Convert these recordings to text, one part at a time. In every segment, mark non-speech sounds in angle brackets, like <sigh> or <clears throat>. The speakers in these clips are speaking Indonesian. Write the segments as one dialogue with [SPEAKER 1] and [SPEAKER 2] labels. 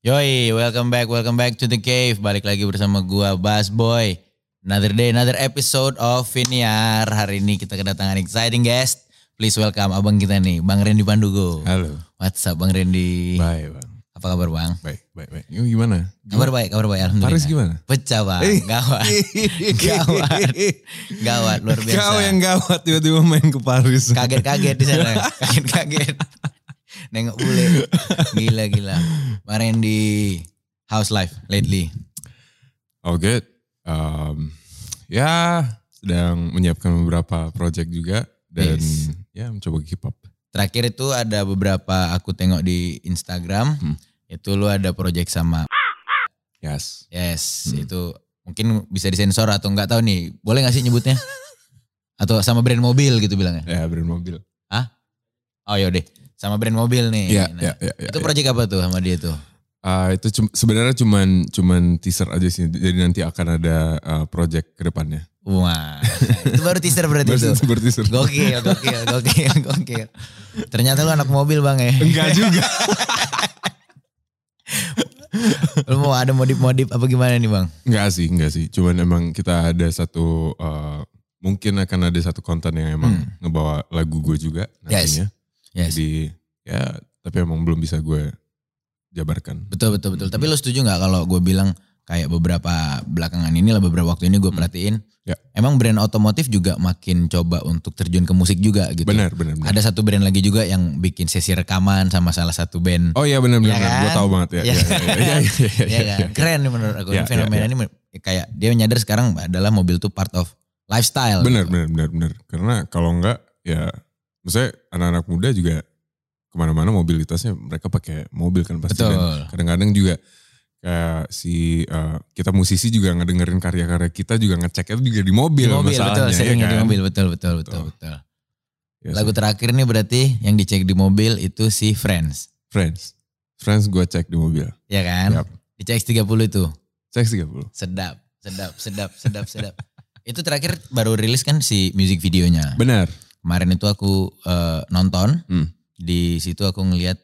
[SPEAKER 1] Yoi, welcome back, welcome back to the cave. Balik lagi bersama gua Bas Boy. Another day, another episode of Viniar. Hari ini kita kedatangan exciting guest. Please welcome abang kita nih, Bang Randy Pandugo.
[SPEAKER 2] Halo.
[SPEAKER 1] What's up Bang Randy?
[SPEAKER 2] Baik bang.
[SPEAKER 1] Apa kabar Bang?
[SPEAKER 2] Baik, baik, baik. Ini gimana?
[SPEAKER 1] Kabar baik, kabar baik. Alhamdulillah.
[SPEAKER 2] Paris gimana?
[SPEAKER 1] Pecah Bang,
[SPEAKER 2] Eh.
[SPEAKER 1] gawat. <laughs> Gawat. Gawat, luar biasa.
[SPEAKER 2] Kau yang gawat tiba-tiba main ke Paris.
[SPEAKER 1] Kaget-kaget di sana. <laughs> Kaget-kaget. Nengok bule. <laughs> Gila, gila. Bang Randy, how's life lately?
[SPEAKER 2] Oh good. Um, ya sedang menyiapkan beberapa project juga dan
[SPEAKER 1] Yes.
[SPEAKER 2] ya mencoba keep up.
[SPEAKER 1] Terakhir itu ada beberapa aku tengok di Instagram.
[SPEAKER 2] Hmm.
[SPEAKER 1] Itu lu ada project sama
[SPEAKER 2] Yes.
[SPEAKER 1] Yes,
[SPEAKER 2] Hmm.
[SPEAKER 1] itu mungkin bisa disensor atau enggak tahu nih. Boleh gak sih nyebutnya? <laughs> atau sama brand mobil gitu bilangnya.
[SPEAKER 2] Ya brand mobil.
[SPEAKER 1] Oh yaudah, sama brand mobil nih.
[SPEAKER 2] Iya,
[SPEAKER 1] Nah,
[SPEAKER 2] iya, iya.
[SPEAKER 1] Itu
[SPEAKER 2] ya.
[SPEAKER 1] project apa tuh sama dia tuh?
[SPEAKER 2] Ah, itu cum- sebenarnya cuman cuman teaser aja sih. Jadi nanti akan ada uh, project ke depannya.
[SPEAKER 1] Wah, itu baru teaser berarti itu.
[SPEAKER 2] Baru baru teaser.
[SPEAKER 1] Gokil, gokil, gokil, gokil. Ternyata lu anak mobil bang ya.
[SPEAKER 2] Enggak juga.
[SPEAKER 1] Lu mau ada modif-modif apa gimana nih bang?
[SPEAKER 2] Enggak sih, enggak sih. Cuman emang kita ada satu uh, mungkin akan ada satu konten yang emang
[SPEAKER 1] Hmm.
[SPEAKER 2] ngebawa lagu gue juga nantinya.
[SPEAKER 1] Yes.
[SPEAKER 2] Jadi ya tapi emang belum bisa gue jabarkan.
[SPEAKER 1] Betul betul betul. Tapi lu setuju nggak kalau gue bilang kayak beberapa belakangan ini lah beberapa waktu ini gue perhatiin.
[SPEAKER 2] Ya.
[SPEAKER 1] Emang brand otomotif juga makin coba untuk terjun ke musik juga gitu.
[SPEAKER 2] Benar, benar, benar.
[SPEAKER 1] Ada satu brand lagi juga yang bikin sesi rekaman sama salah satu band.
[SPEAKER 2] Oh iya benar benar.
[SPEAKER 1] Ya
[SPEAKER 2] benar. Gue
[SPEAKER 1] kan?
[SPEAKER 2] tahu banget ya.
[SPEAKER 1] Ya kan? kan? Keren nih menurut aku.
[SPEAKER 2] Ya,
[SPEAKER 1] Fenomena
[SPEAKER 2] ya, ya.
[SPEAKER 1] ini kayak dia nyadar sekarang adalah mobil tuh part of lifestyle.
[SPEAKER 2] Benar
[SPEAKER 1] gitu.
[SPEAKER 2] benar benar benar. Karena kalau enggak ya maksudnya anak-anak muda juga ke mana-mana mobilitasnya mereka pakai mobil kan pasti.
[SPEAKER 1] Betul.
[SPEAKER 2] Dan kadang-kadang juga kayak si uh, kita musisi juga ngedengerin karya-karya kita juga ngeceknya itu juga di mobil,
[SPEAKER 1] Di mobil betul,
[SPEAKER 2] masalahnya,
[SPEAKER 1] seringnya
[SPEAKER 2] ya
[SPEAKER 1] di
[SPEAKER 2] kan?
[SPEAKER 1] mobil betul betul betul
[SPEAKER 2] Betul.
[SPEAKER 1] betul. Lagu terakhir nih berarti yang dicek di mobil itu si Friends.
[SPEAKER 2] Friends. Friends gue cek di mobil.
[SPEAKER 1] Ya kan?
[SPEAKER 2] Yap.
[SPEAKER 1] Di CX30 itu.
[SPEAKER 2] Cek 30.
[SPEAKER 1] Sedap, sedap, sedap, sedap, sedap. <laughs> Itu terakhir baru rilis kan si music videonya.
[SPEAKER 2] Benar.
[SPEAKER 1] Kemarin itu aku eh, nonton,
[SPEAKER 2] Hmm.
[SPEAKER 1] di situ aku ngelihat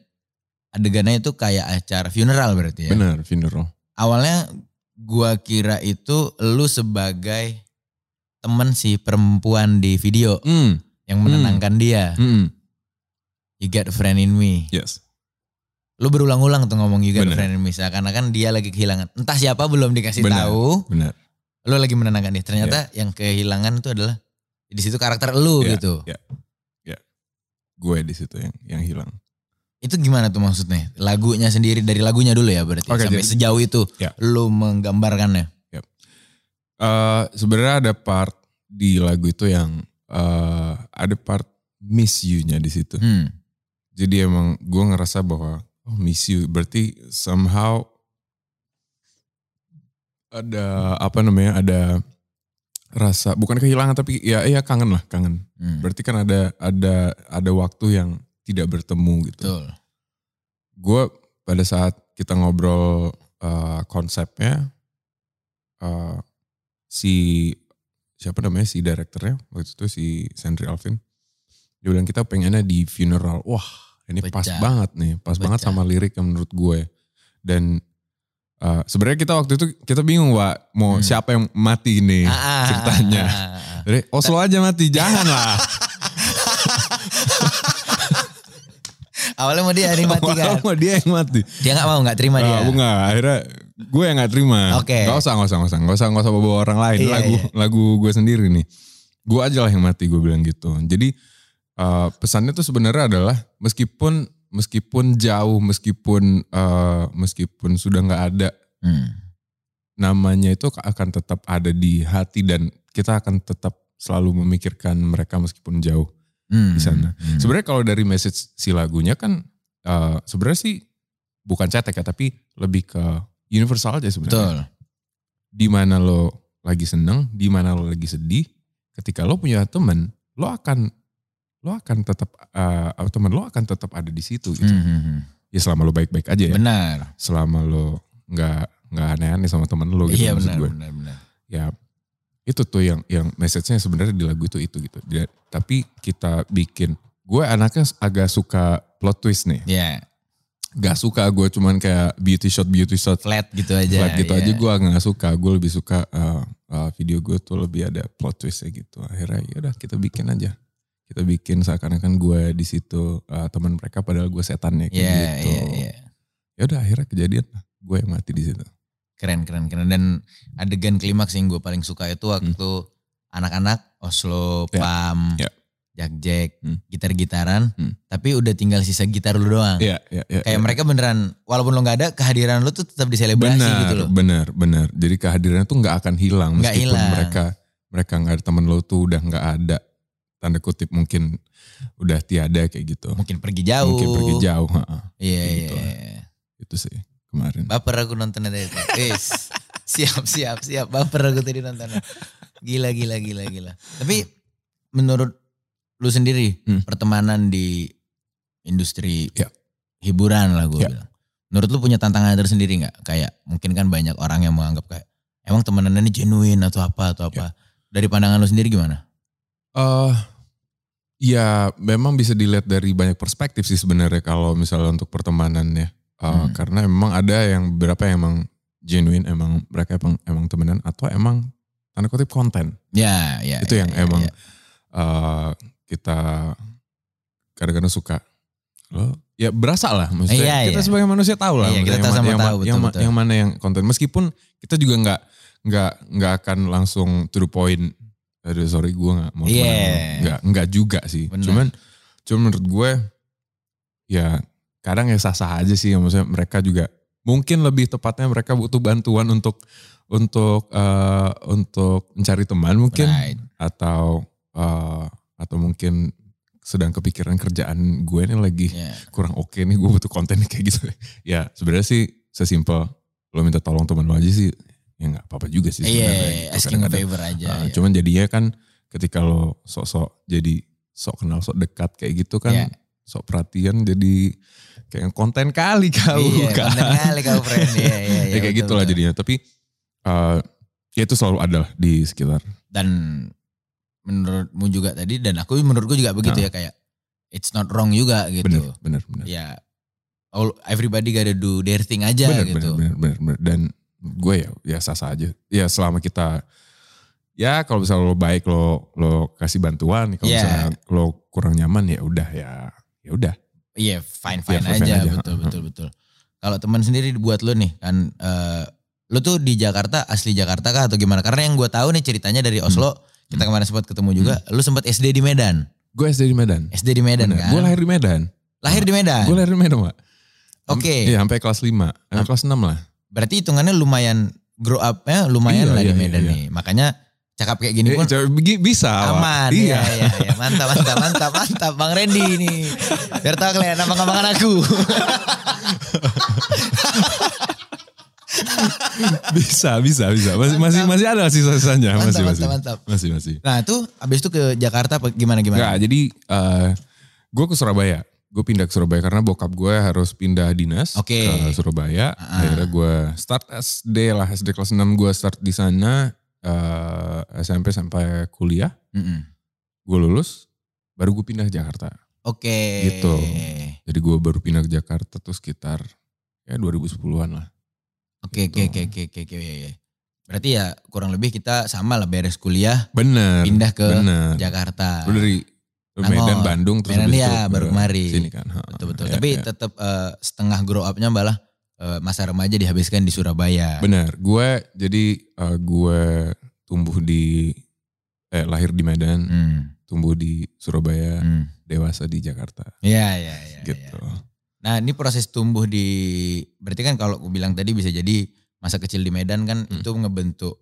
[SPEAKER 1] adegannya itu kayak acara funeral berarti ya.
[SPEAKER 2] Benar, funeral.
[SPEAKER 1] Awalnya gua kira itu lu sebagai temen si perempuan di video
[SPEAKER 2] Hmm.
[SPEAKER 1] yang menenangkan dia.
[SPEAKER 2] Hmm.
[SPEAKER 1] You got a friend in me.
[SPEAKER 2] Yes.
[SPEAKER 1] Lu berulang-ulang tuh ngomong you got a
[SPEAKER 2] Bener.
[SPEAKER 1] friend in me. Seakan-akan dia lagi kehilangan. Entah siapa belum dikasih
[SPEAKER 2] Benar.
[SPEAKER 1] tahu.
[SPEAKER 2] Benar.
[SPEAKER 1] lu lagi menenangkan dia. Ternyata yang kehilangan itu adalah di situ karakter lu
[SPEAKER 2] Iya,
[SPEAKER 1] gitu.
[SPEAKER 2] iya. Ya. Gue di situ yang yang hilang.
[SPEAKER 1] Itu gimana tuh maksudnya? Lagunya sendiri dari lagunya dulu ya berarti
[SPEAKER 2] Oke,
[SPEAKER 1] sampai
[SPEAKER 2] jadi-
[SPEAKER 1] sejauh itu
[SPEAKER 2] Ya.
[SPEAKER 1] lu menggambarkannya.
[SPEAKER 2] Eh sebenarnya ada part di lagu itu yang eh ada part miss you-nya di situ.
[SPEAKER 1] Hmm.
[SPEAKER 2] Jadi emang gue ngerasa bahwa oh miss you berarti somehow ada apa namanya ada rasa bukan kehilangan tapi ya iya kangen lah kangen.
[SPEAKER 1] Hmm.
[SPEAKER 2] Berarti kan ada ada ada waktu yang tidak bertemu gitu. Gue pada saat kita ngobrol uh, konsepnya uh, si siapa namanya si direkturnya waktu itu si Sandri Alvin dia bilang kita pengennya di funeral wah ini pas
[SPEAKER 1] Pecah.
[SPEAKER 2] banget nih pas banget
[SPEAKER 1] Pecah.
[SPEAKER 2] sama lirik yang menurut gue dan uh, sebenarnya kita waktu itu kita bingung pak mau
[SPEAKER 1] Hmm.
[SPEAKER 2] siapa yang mati nih
[SPEAKER 1] Ah, ah,
[SPEAKER 2] ceritanya
[SPEAKER 1] ah, ah, ah.
[SPEAKER 2] jadi Oslo aja mati janganlah <laughs>
[SPEAKER 1] Awalnya mau dia yang mati kan.
[SPEAKER 2] Mau dia yang mati
[SPEAKER 1] Dia gak mau gak terima dia.
[SPEAKER 2] Ah, enggak, akhirnya gue yang gak terima.
[SPEAKER 1] Oke.
[SPEAKER 2] Gak usah, gak usah, gak usah. Gak usah, gak usah bawa orang lain.
[SPEAKER 1] Iya,
[SPEAKER 2] lagu
[SPEAKER 1] iya.
[SPEAKER 2] lagu gue sendiri nih. Gue aja lah yang mati, gue bilang gitu. Jadi eh, pesannya tuh sebenarnya adalah meskipun meskipun jauh, meskipun eh, meskipun sudah gak ada,
[SPEAKER 1] Hmm.
[SPEAKER 2] namanya itu akan tetap ada di hati dan kita akan tetap selalu memikirkan mereka meskipun jauh
[SPEAKER 1] Hmm.
[SPEAKER 2] di sana.
[SPEAKER 1] Hmm.
[SPEAKER 2] Sebenarnya kalau dari message si lagunya kan eh, sebenarnya sih bukan cetek ya tapi lebih ke universal aja sebenarnya. Di mana lo lagi seneng, di mana lo lagi sedih, ketika lo punya temen, lo akan lo akan tetap eh, teman lo akan tetap ada di situ gitu.
[SPEAKER 1] Hmm, hmm, hmm.
[SPEAKER 2] Ya selama lo baik-baik aja ya.
[SPEAKER 1] Benar.
[SPEAKER 2] Selama lo nggak nggak aneh-aneh sama temen lo gitu
[SPEAKER 1] Iya benar,
[SPEAKER 2] gue.
[SPEAKER 1] benar, benar.
[SPEAKER 2] Ya itu tuh yang yang message-nya sebenarnya di lagu itu itu gitu. Dia- tapi kita bikin gue anaknya agak suka plot twist nih.
[SPEAKER 1] Iya.
[SPEAKER 2] gak suka gue cuman kayak beauty shot beauty shot
[SPEAKER 1] Flat gitu aja.
[SPEAKER 2] flat gitu
[SPEAKER 1] iya.
[SPEAKER 2] aja gue gak suka gue lebih suka uh, uh, video gue tuh lebih ada plot twistnya gitu akhirnya ya udah kita bikin aja kita bikin seakan-akan gue di situ uh, teman mereka padahal gue setannya kayak
[SPEAKER 1] Iya,
[SPEAKER 2] gitu
[SPEAKER 1] iya, iya.
[SPEAKER 2] ya udah akhirnya kejadian gue yang mati di situ
[SPEAKER 1] Keren, keren, keren. Dan adegan klimaks yang gue paling suka itu waktu anak-anak Oslo,
[SPEAKER 2] Hmm. Ya,
[SPEAKER 1] Pam,
[SPEAKER 2] ya.
[SPEAKER 1] Jack Jack,
[SPEAKER 2] Hmm.
[SPEAKER 1] gitar-gitaran.
[SPEAKER 2] Hmm.
[SPEAKER 1] Tapi udah tinggal sisa gitar lu doang.
[SPEAKER 2] Iya, iya, iya.
[SPEAKER 1] Kayak
[SPEAKER 2] iya.
[SPEAKER 1] mereka beneran, walaupun lo gak ada, kehadiran lu tuh tetap diselebrasi
[SPEAKER 2] benar,
[SPEAKER 1] gitu loh.
[SPEAKER 2] benar, benar. Jadi kehadirannya tuh nggak akan hilang
[SPEAKER 1] Nggak
[SPEAKER 2] meskipun
[SPEAKER 1] hilang.
[SPEAKER 2] mereka mereka nggak ada temen lo tuh udah nggak ada tanda kutip mungkin udah tiada kayak gitu.
[SPEAKER 1] Mungkin pergi jauh.
[SPEAKER 2] Mungkin pergi jauh.
[SPEAKER 1] Iya, iya,
[SPEAKER 2] gitu.
[SPEAKER 1] iya.
[SPEAKER 2] itu sih kemarin.
[SPEAKER 1] Baper aku nontonnya tadi. Wis. <laughs> siap, siap, siap. Baper aku tadi nontonnya. Gila, gila, gila, gila. Tapi menurut lu sendiri,
[SPEAKER 2] Hmm.
[SPEAKER 1] pertemanan di industri
[SPEAKER 2] Ya.
[SPEAKER 1] hiburan lah gue
[SPEAKER 2] Ya.
[SPEAKER 1] bilang. Menurut lu punya tantangan tersendiri nggak? Kayak mungkin kan banyak orang yang menganggap kayak emang temenannya ini genuine atau apa atau apa. Dari pandangan lu sendiri gimana?
[SPEAKER 2] Eh ya memang bisa dilihat dari banyak perspektif sih sebenarnya kalau misalnya untuk pertemanan ya. Eh,
[SPEAKER 1] Hmm.
[SPEAKER 2] Karena memang ada yang beberapa yang emang genuine, emang mereka emang, emang temenan atau emang tanda kutip konten.
[SPEAKER 1] Ya, ya.
[SPEAKER 2] itu
[SPEAKER 1] ya,
[SPEAKER 2] yang
[SPEAKER 1] ya,
[SPEAKER 2] emang
[SPEAKER 1] ya.
[SPEAKER 2] eh, kita kadang-kadang suka. Lo ya berasa lah maksudnya
[SPEAKER 1] Iya,
[SPEAKER 2] kita
[SPEAKER 1] iya.
[SPEAKER 2] sebagai manusia tahu lah
[SPEAKER 1] Iya, kita
[SPEAKER 2] yang,
[SPEAKER 1] sama
[SPEAKER 2] yang,
[SPEAKER 1] tahu, betul,
[SPEAKER 2] yang,
[SPEAKER 1] betul.
[SPEAKER 2] yang mana yang konten meskipun kita juga nggak nggak nggak akan langsung to the point aduh sorry gue nggak mau
[SPEAKER 1] Iya.
[SPEAKER 2] temenan. nggak nggak juga sih
[SPEAKER 1] Benar.
[SPEAKER 2] cuman cuman menurut gue ya kadang ya sah-sah aja sih maksudnya mereka juga mungkin lebih tepatnya mereka butuh bantuan untuk untuk eh, untuk mencari teman mungkin
[SPEAKER 1] Right.
[SPEAKER 2] atau eh, atau mungkin sedang kepikiran kerjaan gue nih lagi
[SPEAKER 1] Ya.
[SPEAKER 2] kurang oke nih gue butuh konten kayak gitu <laughs> ya sebenarnya sih sesimpel lo minta tolong teman lo aja sih ya nggak apa-apa juga sih
[SPEAKER 1] Iya,
[SPEAKER 2] sebenarnya gitu.
[SPEAKER 1] asking
[SPEAKER 2] Kadang-kadang,
[SPEAKER 1] favor aja.
[SPEAKER 2] uh,
[SPEAKER 1] ya.
[SPEAKER 2] cuman jadinya kan ketika lo sok-sok jadi sok kenal sok dekat kayak gitu kan
[SPEAKER 1] Iya.
[SPEAKER 2] sok perhatian jadi kayak konten kali <laughs> kau
[SPEAKER 1] Iya,
[SPEAKER 2] kan
[SPEAKER 1] konten kali kau friend. Iya, iya, iya. <laughs>
[SPEAKER 2] ya kayak
[SPEAKER 1] betul,
[SPEAKER 2] gitulah
[SPEAKER 1] betul.
[SPEAKER 2] jadinya tapi uh, ya itu selalu ada lah di sekitar
[SPEAKER 1] Dan menurutmu juga tadi dan aku menurutku juga begitu ya kayak it's not wrong juga gitu.
[SPEAKER 2] bener bener bener
[SPEAKER 1] Ya all everybody gotta do their thing aja
[SPEAKER 2] bener,
[SPEAKER 1] gitu.
[SPEAKER 2] bener, bener, bener, bener. Dan gue ya, ya sah-sah aja. Ya selama kita, ya kalau misalnya lo baik lo lo kasih bantuan. Kalau
[SPEAKER 1] Iya.
[SPEAKER 2] misalnya lo kurang nyaman ya udah ya, ya udah.
[SPEAKER 1] Iya fine fine
[SPEAKER 2] Ya, fine-fine
[SPEAKER 1] aja,
[SPEAKER 2] aja.
[SPEAKER 1] betul betul betul. Kalau teman sendiri buat lo nih kan eh lo tuh di Jakarta asli Jakarta kah atau gimana? Karena yang gue tahu nih ceritanya dari
[SPEAKER 2] Hmm.
[SPEAKER 1] Oslo kita kemarin sempat ketemu juga. Lo sempat SD di Medan,
[SPEAKER 2] Gue SD di Medan.
[SPEAKER 1] SD di Medan
[SPEAKER 2] Bener.
[SPEAKER 1] kan?
[SPEAKER 2] Gue lahir di Medan.
[SPEAKER 1] Lahir di Medan.
[SPEAKER 2] Gue lahir di Medan, Pak.
[SPEAKER 1] Oke.
[SPEAKER 2] Iya, sampai kelas 5. Sampai kelas 6 lah.
[SPEAKER 1] Berarti hitungannya lumayan grow up-nya lumayan
[SPEAKER 2] Iya,
[SPEAKER 1] lah di
[SPEAKER 2] iya,
[SPEAKER 1] Medan
[SPEAKER 2] iya,
[SPEAKER 1] nih. Makanya cakap kayak gini
[SPEAKER 2] Eh,
[SPEAKER 1] pun
[SPEAKER 2] bisa.
[SPEAKER 1] Aman.
[SPEAKER 2] Iya.
[SPEAKER 1] Iya, iya, iya. Mantap, mantap, mantap, mantap. Bang Randy ini. Biar tahu kalian abang-abangan aku. <laughs>
[SPEAKER 2] bisa, bisa, bisa. Masih, masih, masih ada sisa-sisanya.
[SPEAKER 1] Mantap,
[SPEAKER 2] Masih, masih.
[SPEAKER 1] mantap, mantap.
[SPEAKER 2] Masih, masih.
[SPEAKER 1] Nah tuh abis itu ke Jakarta apa gimana gimana?
[SPEAKER 2] Enggak, jadi eh gue ke Surabaya. Gue pindah ke Surabaya karena bokap gue harus pindah dinas
[SPEAKER 1] Oke.
[SPEAKER 2] ke Surabaya.
[SPEAKER 1] Ah.
[SPEAKER 2] Akhirnya gue start SD lah, SD kelas 6 gue start di sana. eh, SMP sampai kuliah.
[SPEAKER 1] Mm-mm.
[SPEAKER 2] Gue lulus, baru gue pindah ke Jakarta.
[SPEAKER 1] Oke.
[SPEAKER 2] Gitu. Jadi gue baru pindah ke Jakarta tuh sekitar ya 2010-an lah.
[SPEAKER 1] Oke oke
[SPEAKER 2] Gitu.
[SPEAKER 1] oke oke oke oke. oke. Berarti ya kurang lebih kita sama lah beres kuliah
[SPEAKER 2] Bener.
[SPEAKER 1] pindah ke
[SPEAKER 2] bener.
[SPEAKER 1] Jakarta.
[SPEAKER 2] Lu dari. Medan, Bandung, terus
[SPEAKER 1] Medan ya,
[SPEAKER 2] itu
[SPEAKER 1] baru
[SPEAKER 2] ke
[SPEAKER 1] kemari.
[SPEAKER 2] Sini kan. ha,
[SPEAKER 1] Betul betul.
[SPEAKER 2] ya,
[SPEAKER 1] Tapi
[SPEAKER 2] ya.
[SPEAKER 1] tetap eh, setengah grow up-nya malah eh, masa remaja dihabiskan di Surabaya.
[SPEAKER 2] Bener, gue jadi eh, gue tumbuh di eh lahir di Medan,
[SPEAKER 1] Hmm.
[SPEAKER 2] tumbuh di Surabaya,
[SPEAKER 1] hmm.
[SPEAKER 2] dewasa di Jakarta,
[SPEAKER 1] Iya iya iya.
[SPEAKER 2] gitu.
[SPEAKER 1] iya. Nah ini proses tumbuh di berarti kan kalau aku bilang tadi bisa jadi masa kecil di Medan kan
[SPEAKER 2] Hmm.
[SPEAKER 1] itu ngebentuk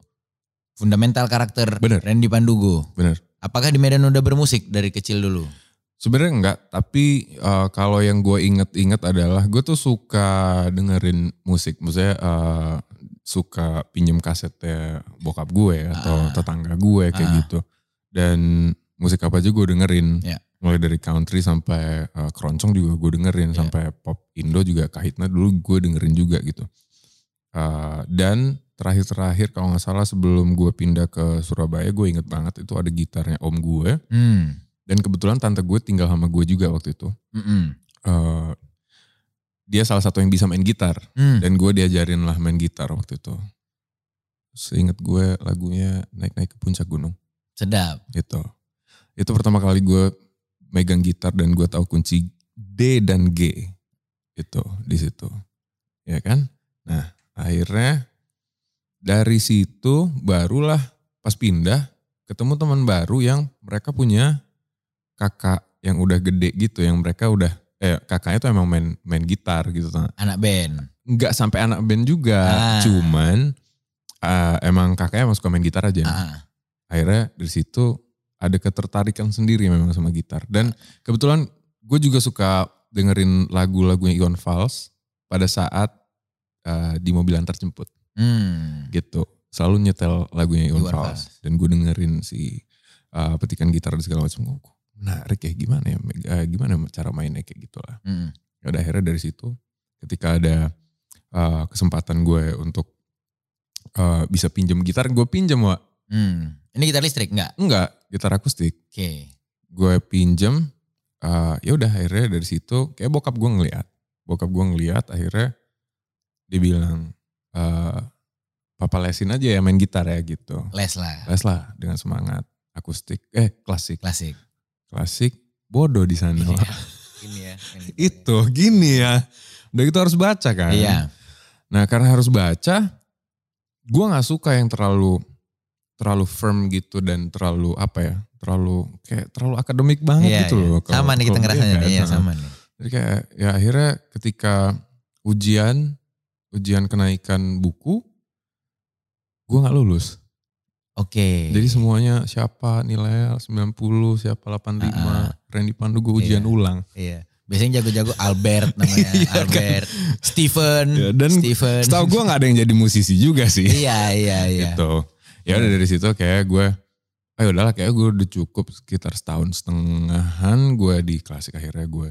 [SPEAKER 1] fundamental karakter
[SPEAKER 2] Bener.
[SPEAKER 1] Randy Pandugo.
[SPEAKER 2] Bener.
[SPEAKER 1] Apakah di Medan udah bermusik dari kecil dulu?
[SPEAKER 2] Sebenarnya enggak, tapi eh, kalau yang gue inget-inget adalah gue tuh suka dengerin musik, maksudnya eh, suka pinjem kasetnya bokap gue atau
[SPEAKER 1] Ah.
[SPEAKER 2] tetangga gue kayak
[SPEAKER 1] Ah.
[SPEAKER 2] gitu. Dan musik apa aja gue dengerin,
[SPEAKER 1] Ya.
[SPEAKER 2] mulai dari country sampai eh, keroncong juga gue dengerin,
[SPEAKER 1] Ya.
[SPEAKER 2] sampai pop Indo juga kahitna dulu gue dengerin juga gitu. Eh, dan terakhir-terakhir kalau nggak salah sebelum gue pindah ke Surabaya, gue inget banget itu ada gitarnya om gue.
[SPEAKER 1] Hmm.
[SPEAKER 2] Dan kebetulan tante gue tinggal sama gue juga waktu itu.
[SPEAKER 1] Mm-mm.
[SPEAKER 2] Eh, dia salah satu yang bisa main gitar
[SPEAKER 1] Hmm.
[SPEAKER 2] dan gue diajarin lah main gitar waktu itu. Seingat gue lagunya naik-naik ke puncak gunung
[SPEAKER 1] Sedap.
[SPEAKER 2] gitu. Itu pertama kali gue megang gitar dan gue tahu kunci D dan G itu di situ, ya kan? Nah akhirnya dari situ barulah pas pindah ketemu teman baru yang mereka punya kakak yang udah gede gitu, yang mereka udah eh kakaknya tuh emang main main gitar gitu,
[SPEAKER 1] Anak band.
[SPEAKER 2] nggak sampai anak band juga,
[SPEAKER 1] Ah.
[SPEAKER 2] cuman ah, emang kakaknya emang suka main gitar aja.
[SPEAKER 1] Ah,
[SPEAKER 2] akhirnya dari situ ada ketertarikan sendiri memang sama gitar. Dan kebetulan gue juga suka dengerin lagu-lagunya Iwan Fals pada saat uh, di mobil antar jemput
[SPEAKER 1] hmm.
[SPEAKER 2] gitu selalu nyetel lagunya Iwan Fals dan gue dengerin si uh, petikan gitar dan segala macam Oh, menarik ya gimana ya uh, gimana cara mainnya kayak gitulah
[SPEAKER 1] Hmm.
[SPEAKER 2] Ya udah akhirnya dari situ ketika ada uh, kesempatan gue untuk uh, bisa pinjam gitar gue pinjam wa
[SPEAKER 1] Hmm. Ini gitar listrik enggak?
[SPEAKER 2] enggak gitar akustik
[SPEAKER 1] Oke.
[SPEAKER 2] gue pinjem eh, ya udah akhirnya dari situ kayak bokap gue ngeliat bokap gue ngeliat akhirnya dia bilang eh, papa lesin aja ya main gitar ya gitu
[SPEAKER 1] Les lah.
[SPEAKER 2] les lah dengan semangat akustik eh klasik
[SPEAKER 1] Klasik.
[SPEAKER 2] klasik bodoh di sana
[SPEAKER 1] Iya. Ini ya. <laughs> main gitar.
[SPEAKER 2] itu gini ya udah gitu harus baca kan
[SPEAKER 1] Iya.
[SPEAKER 2] nah karena harus baca gue nggak suka yang terlalu terlalu firm gitu dan terlalu apa ya terlalu kayak terlalu akademik banget
[SPEAKER 1] Iya,
[SPEAKER 2] gitu
[SPEAKER 1] iya.
[SPEAKER 2] loh kalau-
[SPEAKER 1] Sama nih kita ngerasanya
[SPEAKER 2] iya kan?
[SPEAKER 1] Iya sama nih.
[SPEAKER 2] Jadi kayak ya akhirnya ketika ujian ujian kenaikan buku gue nggak lulus.
[SPEAKER 1] Oke.
[SPEAKER 2] Jadi semuanya siapa nilai 90, siapa 85,
[SPEAKER 1] Ah,
[SPEAKER 2] Randy Pandu gue ujian
[SPEAKER 1] Iya.
[SPEAKER 2] ulang.
[SPEAKER 1] Iya. Biasanya jago-jago Albert <laughs> namanya.
[SPEAKER 2] Iya kan?
[SPEAKER 1] Albert. Steven.
[SPEAKER 2] Ya, dan
[SPEAKER 1] Steven.
[SPEAKER 2] Setahu gue nggak ada yang jadi musisi juga sih.
[SPEAKER 1] Iya, iya, iya.
[SPEAKER 2] Gitu. Ya udah dari situ kayak gue, ayo udahlah kayak gue udah cukup sekitar setahun setengahan gue di klasik akhirnya gue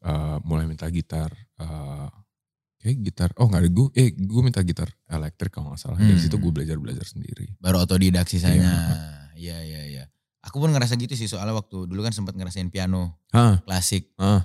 [SPEAKER 2] eh, mulai minta gitar. eh, kayak gitar, oh nggak ada gue, eh gue minta gitar elektrik kalau nggak salah. Dari
[SPEAKER 1] Hmm.
[SPEAKER 2] situ gue belajar belajar sendiri.
[SPEAKER 1] Baru otodidak sisanya. Iya, iya, iya. Aku pun ngerasa gitu sih soalnya waktu dulu kan sempat ngerasain piano
[SPEAKER 2] Hah,
[SPEAKER 1] klasik.
[SPEAKER 2] ah,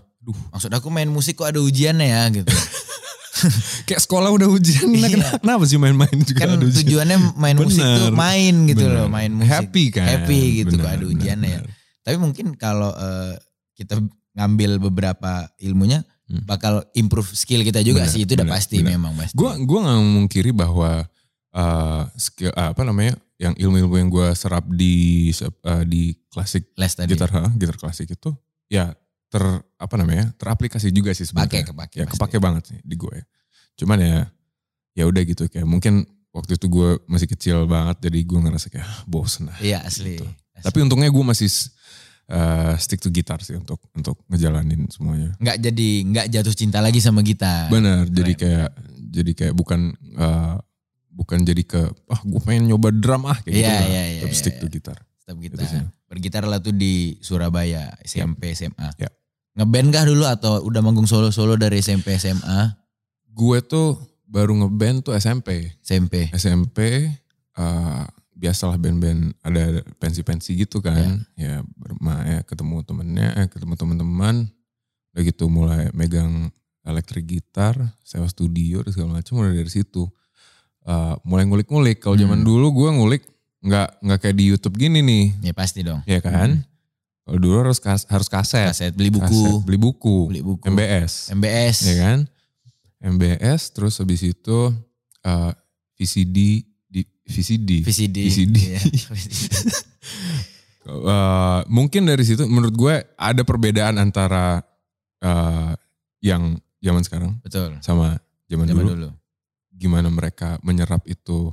[SPEAKER 1] Maksud aku main musik kok ada ujiannya ya gitu. <laughs>
[SPEAKER 2] kayak sekolah udah ujian, nah,
[SPEAKER 1] Iya.
[SPEAKER 2] kenapa, sih main-main juga
[SPEAKER 1] kan
[SPEAKER 2] ada ujian?
[SPEAKER 1] tujuannya main musik tuh
[SPEAKER 2] Bener.
[SPEAKER 1] main gitu
[SPEAKER 2] Bener.
[SPEAKER 1] loh, main musik.
[SPEAKER 2] Happy kan?
[SPEAKER 1] Happy gitu kok
[SPEAKER 2] Bener,
[SPEAKER 1] ada ujiannya ya.
[SPEAKER 2] bener.
[SPEAKER 1] Tapi mungkin kalau eh, kita ngambil beberapa ilmunya
[SPEAKER 2] Hmm.
[SPEAKER 1] bakal improve skill kita juga
[SPEAKER 2] Benar,
[SPEAKER 1] sih itu udah
[SPEAKER 2] benar,
[SPEAKER 1] pasti
[SPEAKER 2] benar.
[SPEAKER 1] memang pasti.
[SPEAKER 2] Gue gua nggak memungkiri bahwa eh, skill apa namanya yang ilmu-ilmu yang gue serap di eh, di klasik
[SPEAKER 1] les tadi.
[SPEAKER 2] gitar ha, gitar klasik itu ya ter apa namanya teraplikasi juga sih
[SPEAKER 1] Pakai,
[SPEAKER 2] sebenarnya.
[SPEAKER 1] kepake
[SPEAKER 2] ya
[SPEAKER 1] pasti.
[SPEAKER 2] kepake banget sih di gue. Cuman ya ya udah gitu kayak mungkin waktu itu gue masih kecil banget jadi gue ngerasa kayak ah, bosen lah.
[SPEAKER 1] Iya asli.
[SPEAKER 2] Gitu.
[SPEAKER 1] Asli.
[SPEAKER 2] Tapi untungnya gue masih eh, stick to gitar sih untuk untuk ngejalanin semuanya.
[SPEAKER 1] nggak jadi nggak jatuh cinta lagi sama gitar.
[SPEAKER 2] Benar, jadi
[SPEAKER 1] keren.
[SPEAKER 2] kayak jadi kayak bukan eh, bukan jadi ke ah gue pengen nyoba drum ah kayak
[SPEAKER 1] Iya,
[SPEAKER 2] gitu. nggak.
[SPEAKER 1] iya, iya,
[SPEAKER 2] Tapi
[SPEAKER 1] iya,
[SPEAKER 2] stick
[SPEAKER 1] iya.
[SPEAKER 2] to gitar.
[SPEAKER 1] Tetap gitar. Bergitar lah tuh di Surabaya SMP SMA.
[SPEAKER 2] Ya.
[SPEAKER 1] Ngeband kah dulu atau udah manggung solo-solo dari SMP SMA?
[SPEAKER 2] Gue tuh baru ngeband tuh SMP.
[SPEAKER 1] SMP.
[SPEAKER 2] SMP eh, biasalah band-band ada pensi-pensi gitu kan. Ya, berma ya ketemu temennya, eh, ketemu teman-teman. Udah gitu mulai megang elektrik gitar, sewa studio dan segala macam udah dari situ. Eh, mulai ngulik-ngulik. Kalau zaman
[SPEAKER 1] Hmm.
[SPEAKER 2] dulu gue ngulik nggak nggak kayak di YouTube gini nih,
[SPEAKER 1] Ya pasti dong.
[SPEAKER 2] ya kan? Kalau dulu harus kas, harus kaset,
[SPEAKER 1] Kaset beli buku,
[SPEAKER 2] Kaset, beli buku,
[SPEAKER 1] beli buku.
[SPEAKER 2] MBS,
[SPEAKER 1] MBS.
[SPEAKER 2] ya kan? MBS terus habis itu eh, VCD VCD.
[SPEAKER 1] VCD.
[SPEAKER 2] VCD.
[SPEAKER 1] Iya. <laughs>
[SPEAKER 2] Eh, mungkin dari situ menurut gue ada perbedaan antara eh, yang zaman sekarang
[SPEAKER 1] Betul.
[SPEAKER 2] sama zaman,
[SPEAKER 1] Zaman
[SPEAKER 2] dulu.
[SPEAKER 1] dulu.
[SPEAKER 2] Gimana mereka menyerap itu.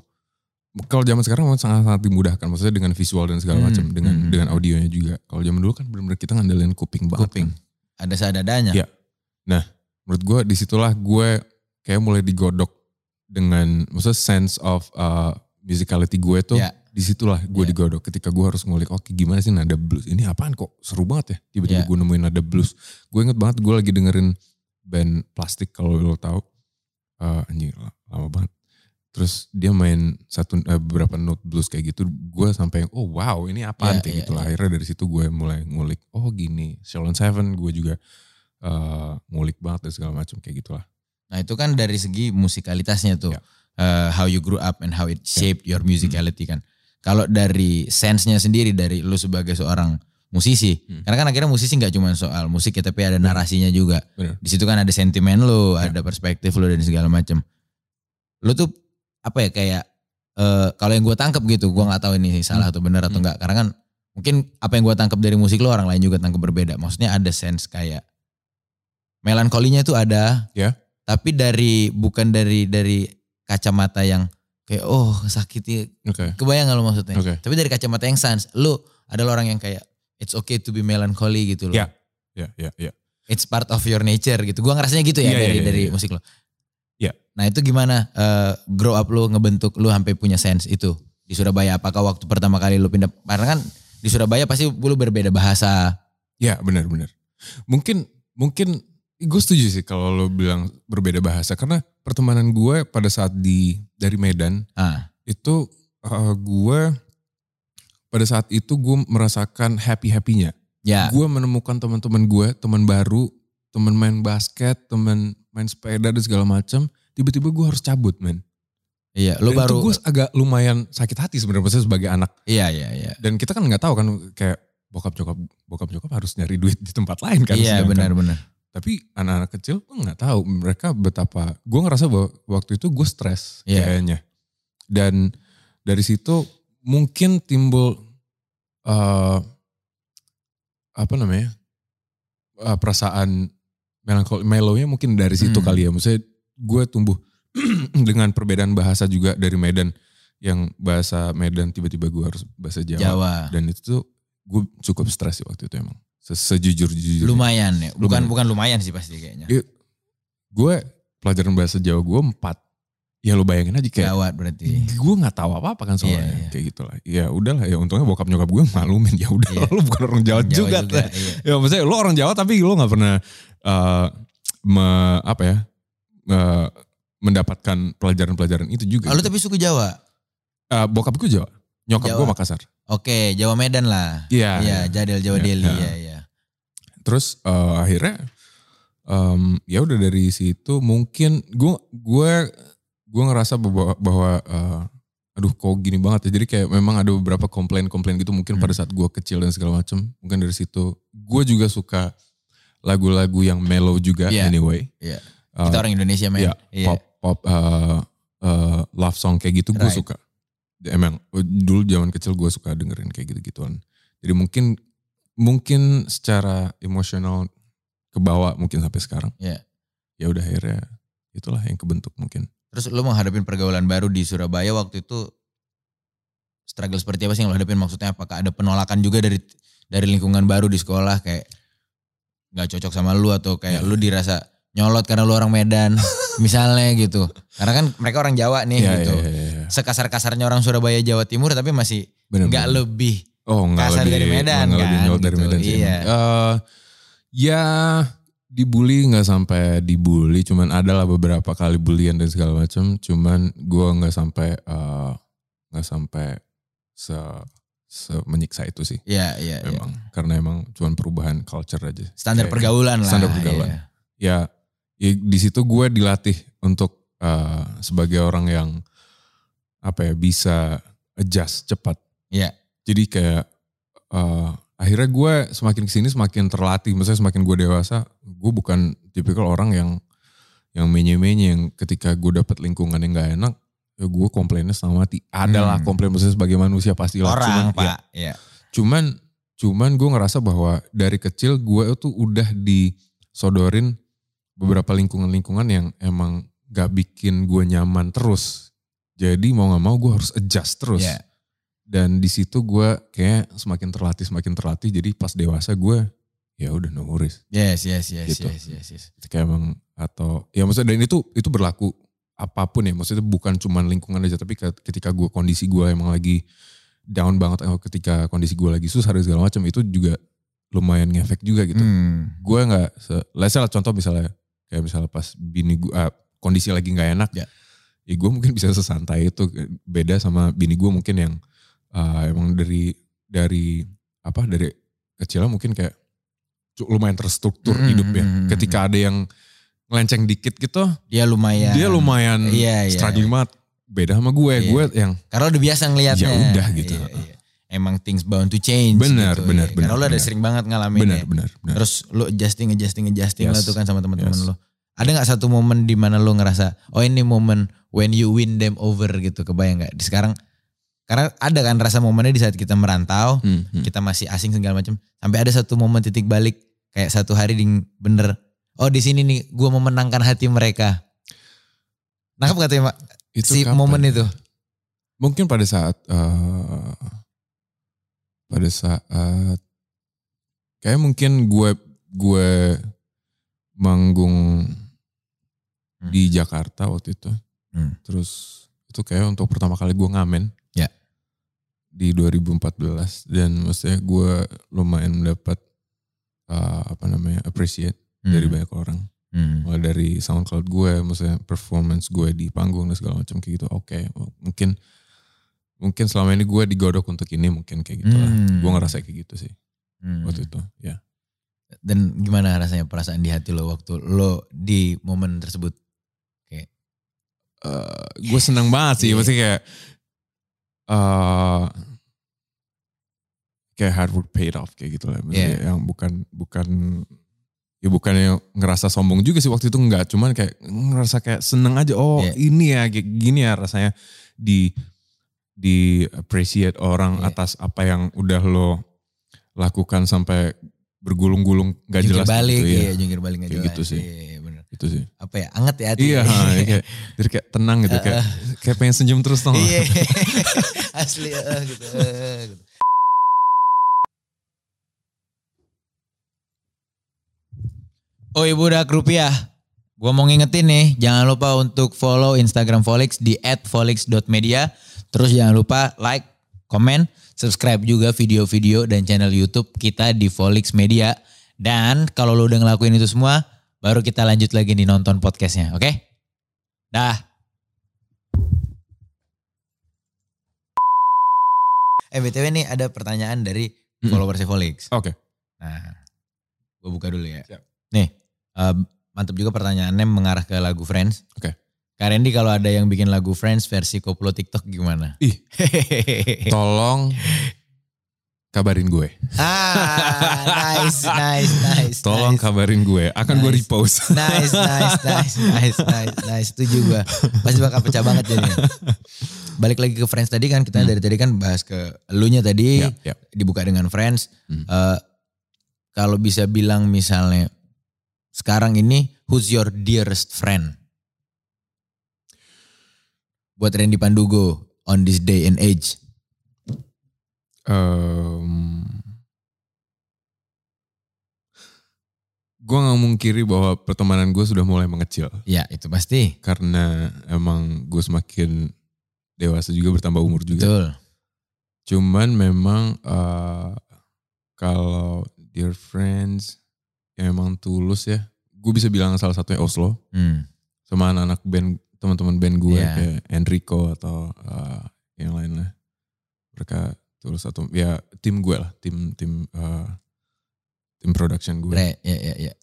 [SPEAKER 2] Kalau zaman sekarang memang sangat-sangat dimudahkan, maksudnya dengan visual dan segala
[SPEAKER 1] Hmm,
[SPEAKER 2] macam, dengan
[SPEAKER 1] hmm,
[SPEAKER 2] dengan audionya juga. Kalau zaman dulu kan benar-benar kita ngandelin kuping banget.
[SPEAKER 1] Kuping.
[SPEAKER 2] kan.
[SPEAKER 1] Ada seadanya.
[SPEAKER 2] Iya. Menurut gue di situlah gue kayak mulai digodok dengan, maksudnya sense of uh, musicality gue tuh
[SPEAKER 1] Ya.
[SPEAKER 2] di situlah gue
[SPEAKER 1] Iya.
[SPEAKER 2] digodok. Ketika gue harus ngulik oke gimana sih nada blues? Ini apaan kok? Seru banget ya. Tiba-tiba
[SPEAKER 1] Iya.
[SPEAKER 2] gue nemuin nada blues. Gue inget banget gue lagi dengerin band plastik kalau lo tahu Eh anjing la- lama banget. Terus dia main satu eh, beberapa note blues kayak gitu. Gue sampai oh wow ini apaan?
[SPEAKER 1] Iya,
[SPEAKER 2] kayak
[SPEAKER 1] iya,
[SPEAKER 2] gitu lah.
[SPEAKER 1] iya.
[SPEAKER 2] akhirnya dari situ gue mulai ngulik oh gini Sheldon Seven. Gue juga eh, ngulik banget dan segala macam kayak gitulah.
[SPEAKER 1] Nah itu kan dari segi musikalitasnya tuh.
[SPEAKER 2] Ya.
[SPEAKER 1] Eh, how you grew up and how it shaped your musicality kan. Kalau dari sense-nya sendiri dari lu sebagai seorang musisi.
[SPEAKER 2] Hmm.
[SPEAKER 1] Karena kan akhirnya musisi nggak cuma soal musik ya tapi ada narasinya juga.
[SPEAKER 2] Bener.
[SPEAKER 1] Di situ kan ada sentimen lu,
[SPEAKER 2] Ya.
[SPEAKER 1] ada perspektif lu dan segala macam. Lu tuh apa ya kayak eh kalau yang gue tangkap gitu, gue nggak tahu ini salah atau benar atau
[SPEAKER 2] Hmm.
[SPEAKER 1] enggak. Karena kan mungkin apa yang gue tangkap dari musik lu orang lain juga tangkap berbeda. Maksudnya ada sense kayak melankolinya itu ada.
[SPEAKER 2] Ya.
[SPEAKER 1] Tapi dari bukan dari dari kacamata yang kayak oh sakitnya
[SPEAKER 2] Oke.
[SPEAKER 1] kebayang gak lu maksudnya?
[SPEAKER 2] Oke.
[SPEAKER 1] Tapi dari kacamata yang sans, lu adalah orang yang kayak it's okay to be melancholy gitu loh.
[SPEAKER 2] Ya. Ya, ya, ya.
[SPEAKER 1] It's part of your nature gitu. Gua ngerasanya gitu ya
[SPEAKER 2] Iya,
[SPEAKER 1] dari
[SPEAKER 2] iya, iya,
[SPEAKER 1] dari
[SPEAKER 2] iya.
[SPEAKER 1] musik lo.
[SPEAKER 2] Iya.
[SPEAKER 1] Nah itu gimana eh, grow up lu ngebentuk lu sampai punya sense itu di Surabaya? Apakah waktu pertama kali lu pindah? Karena kan di Surabaya pasti lu berbeda bahasa.
[SPEAKER 2] Ya, benar-benar. Mungkin mungkin gue setuju sih kalau lo bilang berbeda bahasa karena pertemanan gue pada saat di dari Medan
[SPEAKER 1] Ah,
[SPEAKER 2] itu eh, gue pada saat itu gue merasakan happy happynya.
[SPEAKER 1] ya.
[SPEAKER 2] Gue menemukan teman-teman gue, teman baru, teman main basket, teman main sepeda dan segala macam. Tiba-tiba gue harus cabut, men.
[SPEAKER 1] Iya, lu
[SPEAKER 2] Dan
[SPEAKER 1] baru
[SPEAKER 2] itu gue agak lumayan sakit hati sebenarnya maksudnya sebagai anak.
[SPEAKER 1] Iya, iya, iya.
[SPEAKER 2] Dan kita kan nggak tahu kan kayak bokap nyokap bokap nyokap harus nyari duit di tempat lain kan.
[SPEAKER 1] Iya, benar-benar.
[SPEAKER 2] Tapi anak-anak kecil gue nggak tahu mereka betapa. Gue ngerasa bahwa waktu itu gue stres
[SPEAKER 1] Iya.
[SPEAKER 2] kayaknya. Dan dari situ mungkin timbul eh apa namanya eh, perasaan melankoli melonya mungkin dari situ
[SPEAKER 1] Hmm.
[SPEAKER 2] kali ya. Maksudnya gue tumbuh <clears throat> dengan perbedaan bahasa juga dari Medan yang bahasa Medan tiba-tiba gue harus bahasa Jawa.
[SPEAKER 1] Jawa.
[SPEAKER 2] Dan itu tuh gue cukup stres sih waktu itu emang. Se- Sejujur-jujurnya.
[SPEAKER 1] Lumayan ya. Bukan
[SPEAKER 2] Lumayan.
[SPEAKER 1] bukan lumayan sih pasti kayaknya.
[SPEAKER 2] Iya. gue pelajaran bahasa Jawa gue empat ya lu bayangin aja kayak
[SPEAKER 1] Gawat berarti.
[SPEAKER 2] gue nggak tahu apa apa kan soalnya
[SPEAKER 1] Iya, iya.
[SPEAKER 2] kayak gitulah ya udahlah ya untungnya bokap nyokap gue maklumin ya udah
[SPEAKER 1] Iya. <laughs>
[SPEAKER 2] lu bukan orang Jawa, juga, Teh.
[SPEAKER 1] iya.
[SPEAKER 2] ya maksudnya lu orang Jawa tapi lu nggak pernah eh, me- apa ya eh, mendapatkan pelajaran-pelajaran itu juga
[SPEAKER 1] Oh, lu
[SPEAKER 2] gitu.
[SPEAKER 1] tapi suku Jawa?
[SPEAKER 2] Eh, bokap gue Jawa nyokap
[SPEAKER 1] Jawa.
[SPEAKER 2] gue Makassar
[SPEAKER 1] Oke, Jawa Medan lah.
[SPEAKER 2] iya
[SPEAKER 1] Iya. Jadil Jawa
[SPEAKER 2] Iya,
[SPEAKER 1] Deli,
[SPEAKER 2] iya.
[SPEAKER 1] iya, iya.
[SPEAKER 2] Terus eh, akhirnya em, ya udah dari situ mungkin gue gue gue ngerasa bahwa, bahwa eh, aduh kok gini banget ya jadi kayak memang ada beberapa komplain-komplain gitu mungkin pada
[SPEAKER 1] Hmm.
[SPEAKER 2] saat gue kecil dan segala macam mungkin dari situ gue juga suka lagu-lagu yang mellow juga
[SPEAKER 1] Iya.
[SPEAKER 2] anyway
[SPEAKER 1] Iya.
[SPEAKER 2] Eh,
[SPEAKER 1] Kita orang Indonesia, men.
[SPEAKER 2] iya, pop pop eh, eh, love song kayak gitu gue
[SPEAKER 1] Right.
[SPEAKER 2] suka emang dulu zaman kecil gue suka dengerin kayak gitu-gituan jadi mungkin mungkin secara emosional kebawa mungkin sampai sekarang
[SPEAKER 1] Iya.
[SPEAKER 2] ya udah akhirnya itulah yang kebentuk mungkin
[SPEAKER 1] Terus lu menghadapi pergaulan baru di Surabaya waktu itu struggle seperti apa sih yang lu hadapin? Maksudnya apakah ada penolakan juga dari dari lingkungan baru di sekolah kayak nggak cocok sama lu atau kayak
[SPEAKER 2] Iya.
[SPEAKER 1] lu dirasa nyolot karena lu orang Medan <laughs> misalnya gitu. Karena kan mereka orang Jawa nih
[SPEAKER 2] Iya,
[SPEAKER 1] gitu.
[SPEAKER 2] iya, iya, iya.
[SPEAKER 1] Sekasar-kasarnya orang Surabaya Jawa Timur tapi masih nggak lebih
[SPEAKER 2] oh nggak
[SPEAKER 1] kasar
[SPEAKER 2] lebih
[SPEAKER 1] dari Medan,
[SPEAKER 2] nggak lebih
[SPEAKER 1] kan,
[SPEAKER 2] nyolot dari
[SPEAKER 1] gitu.
[SPEAKER 2] Medan sih
[SPEAKER 1] Iya.
[SPEAKER 2] Eh, ya dibully nggak sampai dibully cuman ada lah beberapa kali bulian dan segala macam cuman gue nggak sampai eh, nggak sampai se, se menyiksa itu sih
[SPEAKER 1] ya ya, ya.
[SPEAKER 2] memang karena emang cuman perubahan culture aja
[SPEAKER 1] standar
[SPEAKER 2] Kayak-
[SPEAKER 1] pergaulan lah.
[SPEAKER 2] standar pergaulan.
[SPEAKER 1] iya.
[SPEAKER 2] ya, ya di situ gue dilatih untuk eh, sebagai orang yang apa ya bisa adjust cepat.
[SPEAKER 1] Iya.
[SPEAKER 2] Jadi kayak eh, akhirnya gue semakin ke sini semakin terlatih. Maksudnya semakin gue dewasa, gue bukan tipikal orang yang yang menye-menye yang ketika gue dapet lingkungan yang gak enak, ya gue komplainnya setengah mati. Adalah
[SPEAKER 1] Hmm.
[SPEAKER 2] komplain maksudnya sebagai manusia pasti
[SPEAKER 1] Orang,
[SPEAKER 2] cuman, ya,
[SPEAKER 1] Pak. Ya.
[SPEAKER 2] cuman cuman gue ngerasa bahwa dari kecil gue tuh udah disodorin beberapa lingkungan-lingkungan yang emang gak bikin gue nyaman terus. Jadi mau gak mau gue harus adjust terus.
[SPEAKER 1] Iya.
[SPEAKER 2] Dan di situ gue kayak semakin terlatih semakin terlatih. Jadi pas dewasa gue ya udah no worries.
[SPEAKER 1] Yes, yes, yes,
[SPEAKER 2] Gitu.
[SPEAKER 1] yes, yes, yes.
[SPEAKER 2] Kayak emang atau ya maksudnya dan itu itu berlaku apa pun ya. Maksudnya bukan cuman lingkungan aja tapi ke- ketika gue kondisi gue emang lagi down banget atau ketika kondisi gue lagi susah dan segala macam itu juga lumayan ngefek juga gitu.
[SPEAKER 1] Hmm.
[SPEAKER 2] Gue nggak, let's lah contoh misalnya kayak misalnya pas bini gue ah, kondisi lagi nggak enak
[SPEAKER 1] Ya.
[SPEAKER 2] ya gue mungkin bisa sesantai itu beda sama bini gue mungkin yang ah, emang dari dari apa dari kecilnya mungkin kayak lumayan terstruktur
[SPEAKER 1] Hmm,
[SPEAKER 2] hidupnya.
[SPEAKER 1] hmm, hmm,
[SPEAKER 2] Ketika ada yang ngelenceng dikit gitu,
[SPEAKER 1] Dia lumayan.
[SPEAKER 2] dia lumayan
[SPEAKER 1] Iya, iya.
[SPEAKER 2] struggling banget. Beda sama gue,
[SPEAKER 1] Iya.
[SPEAKER 2] gue yang
[SPEAKER 1] Karena udah biasa ngelihatnya.
[SPEAKER 2] Ya udah gitu.
[SPEAKER 1] Iya, iya. Emang things bound to change.
[SPEAKER 2] Benar,
[SPEAKER 1] gitu,
[SPEAKER 2] benar,
[SPEAKER 1] iya.
[SPEAKER 2] benar,
[SPEAKER 1] Karena lo udah sering banget ngalamin
[SPEAKER 2] benar,
[SPEAKER 1] ya.
[SPEAKER 2] benar, benar.
[SPEAKER 1] Terus lo adjusting, adjusting, adjusting
[SPEAKER 2] Yes.
[SPEAKER 1] lah tuh kan sama teman-teman
[SPEAKER 2] Yes.
[SPEAKER 1] lo. Ada nggak satu momen di mana lo ngerasa, oh ini momen when you win them over gitu, kebayang nggak? Di sekarang, karena ada kan rasa momennya di saat kita merantau,
[SPEAKER 2] Hmm, hmm.
[SPEAKER 1] kita masih asing segala macam, sampai ada satu momen titik balik, kayak satu hari di bener, oh di sini nih, gue memenangkan hati mereka. Nangkep gak tuh ya, Mak?
[SPEAKER 2] Itu
[SPEAKER 1] si
[SPEAKER 2] kapan?
[SPEAKER 1] momen itu?
[SPEAKER 2] Mungkin pada saat eh, pada saat kayak mungkin gue gue manggung
[SPEAKER 1] Hmm.
[SPEAKER 2] di Jakarta waktu itu.
[SPEAKER 1] Hmm.
[SPEAKER 2] Terus itu kayak untuk pertama kali gue ngamen. Di 2014 dan maksudnya gue lumayan mendapat eh, apa namanya appreciate dari
[SPEAKER 1] Hmm.
[SPEAKER 2] banyak orang.
[SPEAKER 1] Hmm.
[SPEAKER 2] mulai dari SoundCloud gue, maksudnya performance gue di panggung dan segala macam kayak gitu. Oke, mungkin mungkin selama ini gue digodok untuk ini mungkin kayak gitu lah.
[SPEAKER 1] Hmm.
[SPEAKER 2] Gue ngerasa kayak gitu sih
[SPEAKER 1] Hmm.
[SPEAKER 2] waktu itu. Ya,
[SPEAKER 1] Dan gimana rasanya perasaan di hati lo waktu lo di momen tersebut?
[SPEAKER 2] Eh, gue seneng banget sih,
[SPEAKER 1] Iya.
[SPEAKER 2] maksudnya kayak eh kayak hard work paid off kayak gitu lah.
[SPEAKER 1] Iya.
[SPEAKER 2] yang bukan bukan ya bukan yang ngerasa sombong juga sih waktu itu enggak, cuman kayak ngerasa kayak seneng aja. Oh
[SPEAKER 1] Iya.
[SPEAKER 2] ini ya, kayak gini ya rasanya di di appreciate orang
[SPEAKER 1] Iya.
[SPEAKER 2] atas apa yang udah lo lakukan sampai bergulung-gulung gak
[SPEAKER 1] jungkir
[SPEAKER 2] jelas
[SPEAKER 1] balik,
[SPEAKER 2] gitu ya.
[SPEAKER 1] iya jungkir balik gak
[SPEAKER 2] Kayak
[SPEAKER 1] jelas.
[SPEAKER 2] gitu sih.
[SPEAKER 1] Iya, iya.
[SPEAKER 2] Itu sih.
[SPEAKER 1] Apa ya, anget ya hati.
[SPEAKER 2] Iya, ya, kayak, <laughs> jadi kayak tenang gitu, kayak kayak pengen senyum terus tau?
[SPEAKER 1] Iya, <laughs> asli eh, gitu. eh, gitu. Oh ibu udah rupiah. Gua mau ngingetin nih, jangan lupa untuk follow Instagram Volix di @volix.media. Terus jangan lupa like, komen, subscribe juga video-video dan channel YouTube kita di Volix Media. Dan kalau lo udah ngelakuin itu semua, baru kita lanjut lagi nih nonton podcastnya, oke? Dah. Eh BTW nih ada pertanyaan dari
[SPEAKER 2] Mm-mm.
[SPEAKER 1] followers Volix.
[SPEAKER 2] Oke.
[SPEAKER 1] Nah, gue buka dulu ya.
[SPEAKER 2] Siap.
[SPEAKER 1] Nih, eh, mantep juga pertanyaannya mengarah ke lagu Friends.
[SPEAKER 2] Oke.
[SPEAKER 1] Kak Randy kalau ada yang bikin lagu Friends versi koplo TikTok gimana?
[SPEAKER 2] Ih. <laughs> Tolong kabarin gue.
[SPEAKER 1] ah, nice, nice, nice.
[SPEAKER 2] Tolong
[SPEAKER 1] nice.
[SPEAKER 2] kabarin gue. Akan gue
[SPEAKER 1] Nice.
[SPEAKER 2] repost.
[SPEAKER 1] Nice, nice, nice, nice, nice, nice. Setuju gue. Pasti bakal pecah banget jadinya. Balik lagi ke Friends tadi kan kita dari tadi kan bahas ke elunya tadi
[SPEAKER 2] Ya, ya.
[SPEAKER 1] dibuka dengan Friends.
[SPEAKER 2] Hmm.
[SPEAKER 1] Eh, kalau bisa bilang misalnya sekarang ini who's your dearest friend? Buat Randy Pandugo on this day and age.
[SPEAKER 2] Em, gue gak mungkiri bahwa pertemanan gue sudah mulai mengecil.
[SPEAKER 1] Ya itu pasti.
[SPEAKER 2] Karena emang gue semakin dewasa juga bertambah umur juga.
[SPEAKER 1] Betul.
[SPEAKER 2] Cuman memang eh, kalau dear friends yang emang tulus ya. Gue bisa bilang salah satunya Oslo.
[SPEAKER 1] Hmm.
[SPEAKER 2] Sama anak-anak band, teman-teman band gue
[SPEAKER 1] Iya.
[SPEAKER 2] kayak Enrico atau eh, yang lain lah. Mereka tulus atau ya tim gue lah. Tim tim eh, tim production gue.
[SPEAKER 1] Re, ya, ya, ya.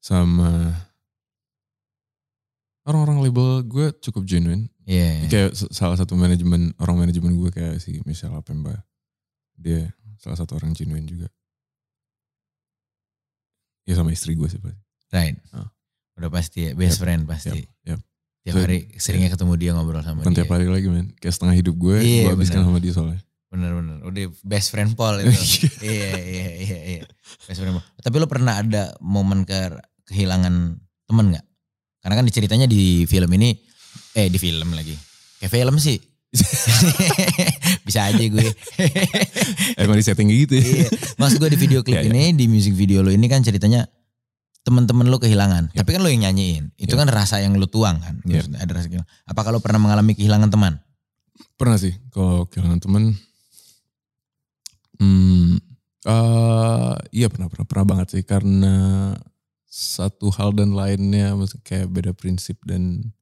[SPEAKER 2] Sama orang-orang label gue cukup genuine.
[SPEAKER 1] Iya.
[SPEAKER 2] Kayak s- salah satu manajemen orang manajemen gue kayak si Michelle Apemba. Dia salah satu orang genuine juga. Ya sama istri gue sih pasti.
[SPEAKER 1] Right.
[SPEAKER 2] Ah.
[SPEAKER 1] Udah pasti ya, best
[SPEAKER 2] Yap,
[SPEAKER 1] friend pasti.
[SPEAKER 2] yap.
[SPEAKER 1] Tiap
[SPEAKER 2] So,
[SPEAKER 1] hari seringnya ketemu dia ngobrol sama
[SPEAKER 2] Bukan
[SPEAKER 1] dia.
[SPEAKER 2] tiap hari lagi men. Kayak setengah hidup gue
[SPEAKER 1] Iya,
[SPEAKER 2] gue habiskan sama dia soalnya.
[SPEAKER 1] Bener-bener. Udah best friend Paul itu. <laughs> iya, iya, iya, iya. Best friend Paul. Tapi lo pernah ada momen ke kehilangan temen gak? Karena kan ceritanya di film ini, eh di film lagi. Kayak film sih. <laughs> Bisa aja gue.
[SPEAKER 2] Emang di setting gitu ya.
[SPEAKER 1] iya. Maksud gue di video klip
[SPEAKER 2] Iya, iya.
[SPEAKER 1] ini, di music video lo ini kan ceritanya temen-temen lo kehilangan.
[SPEAKER 2] Iya.
[SPEAKER 1] Tapi kan lo yang nyanyiin. Itu
[SPEAKER 2] Iya.
[SPEAKER 1] kan rasa yang lo tuang kan.
[SPEAKER 2] Iya.
[SPEAKER 1] Ada rasa. Apa kalau pernah mengalami kehilangan teman?
[SPEAKER 2] Pernah sih kalau kehilangan temen. Hmm, eh, iya pernah, pernah, pernah banget sih. Karena satu hal dan lainnya kayak beda prinsip dan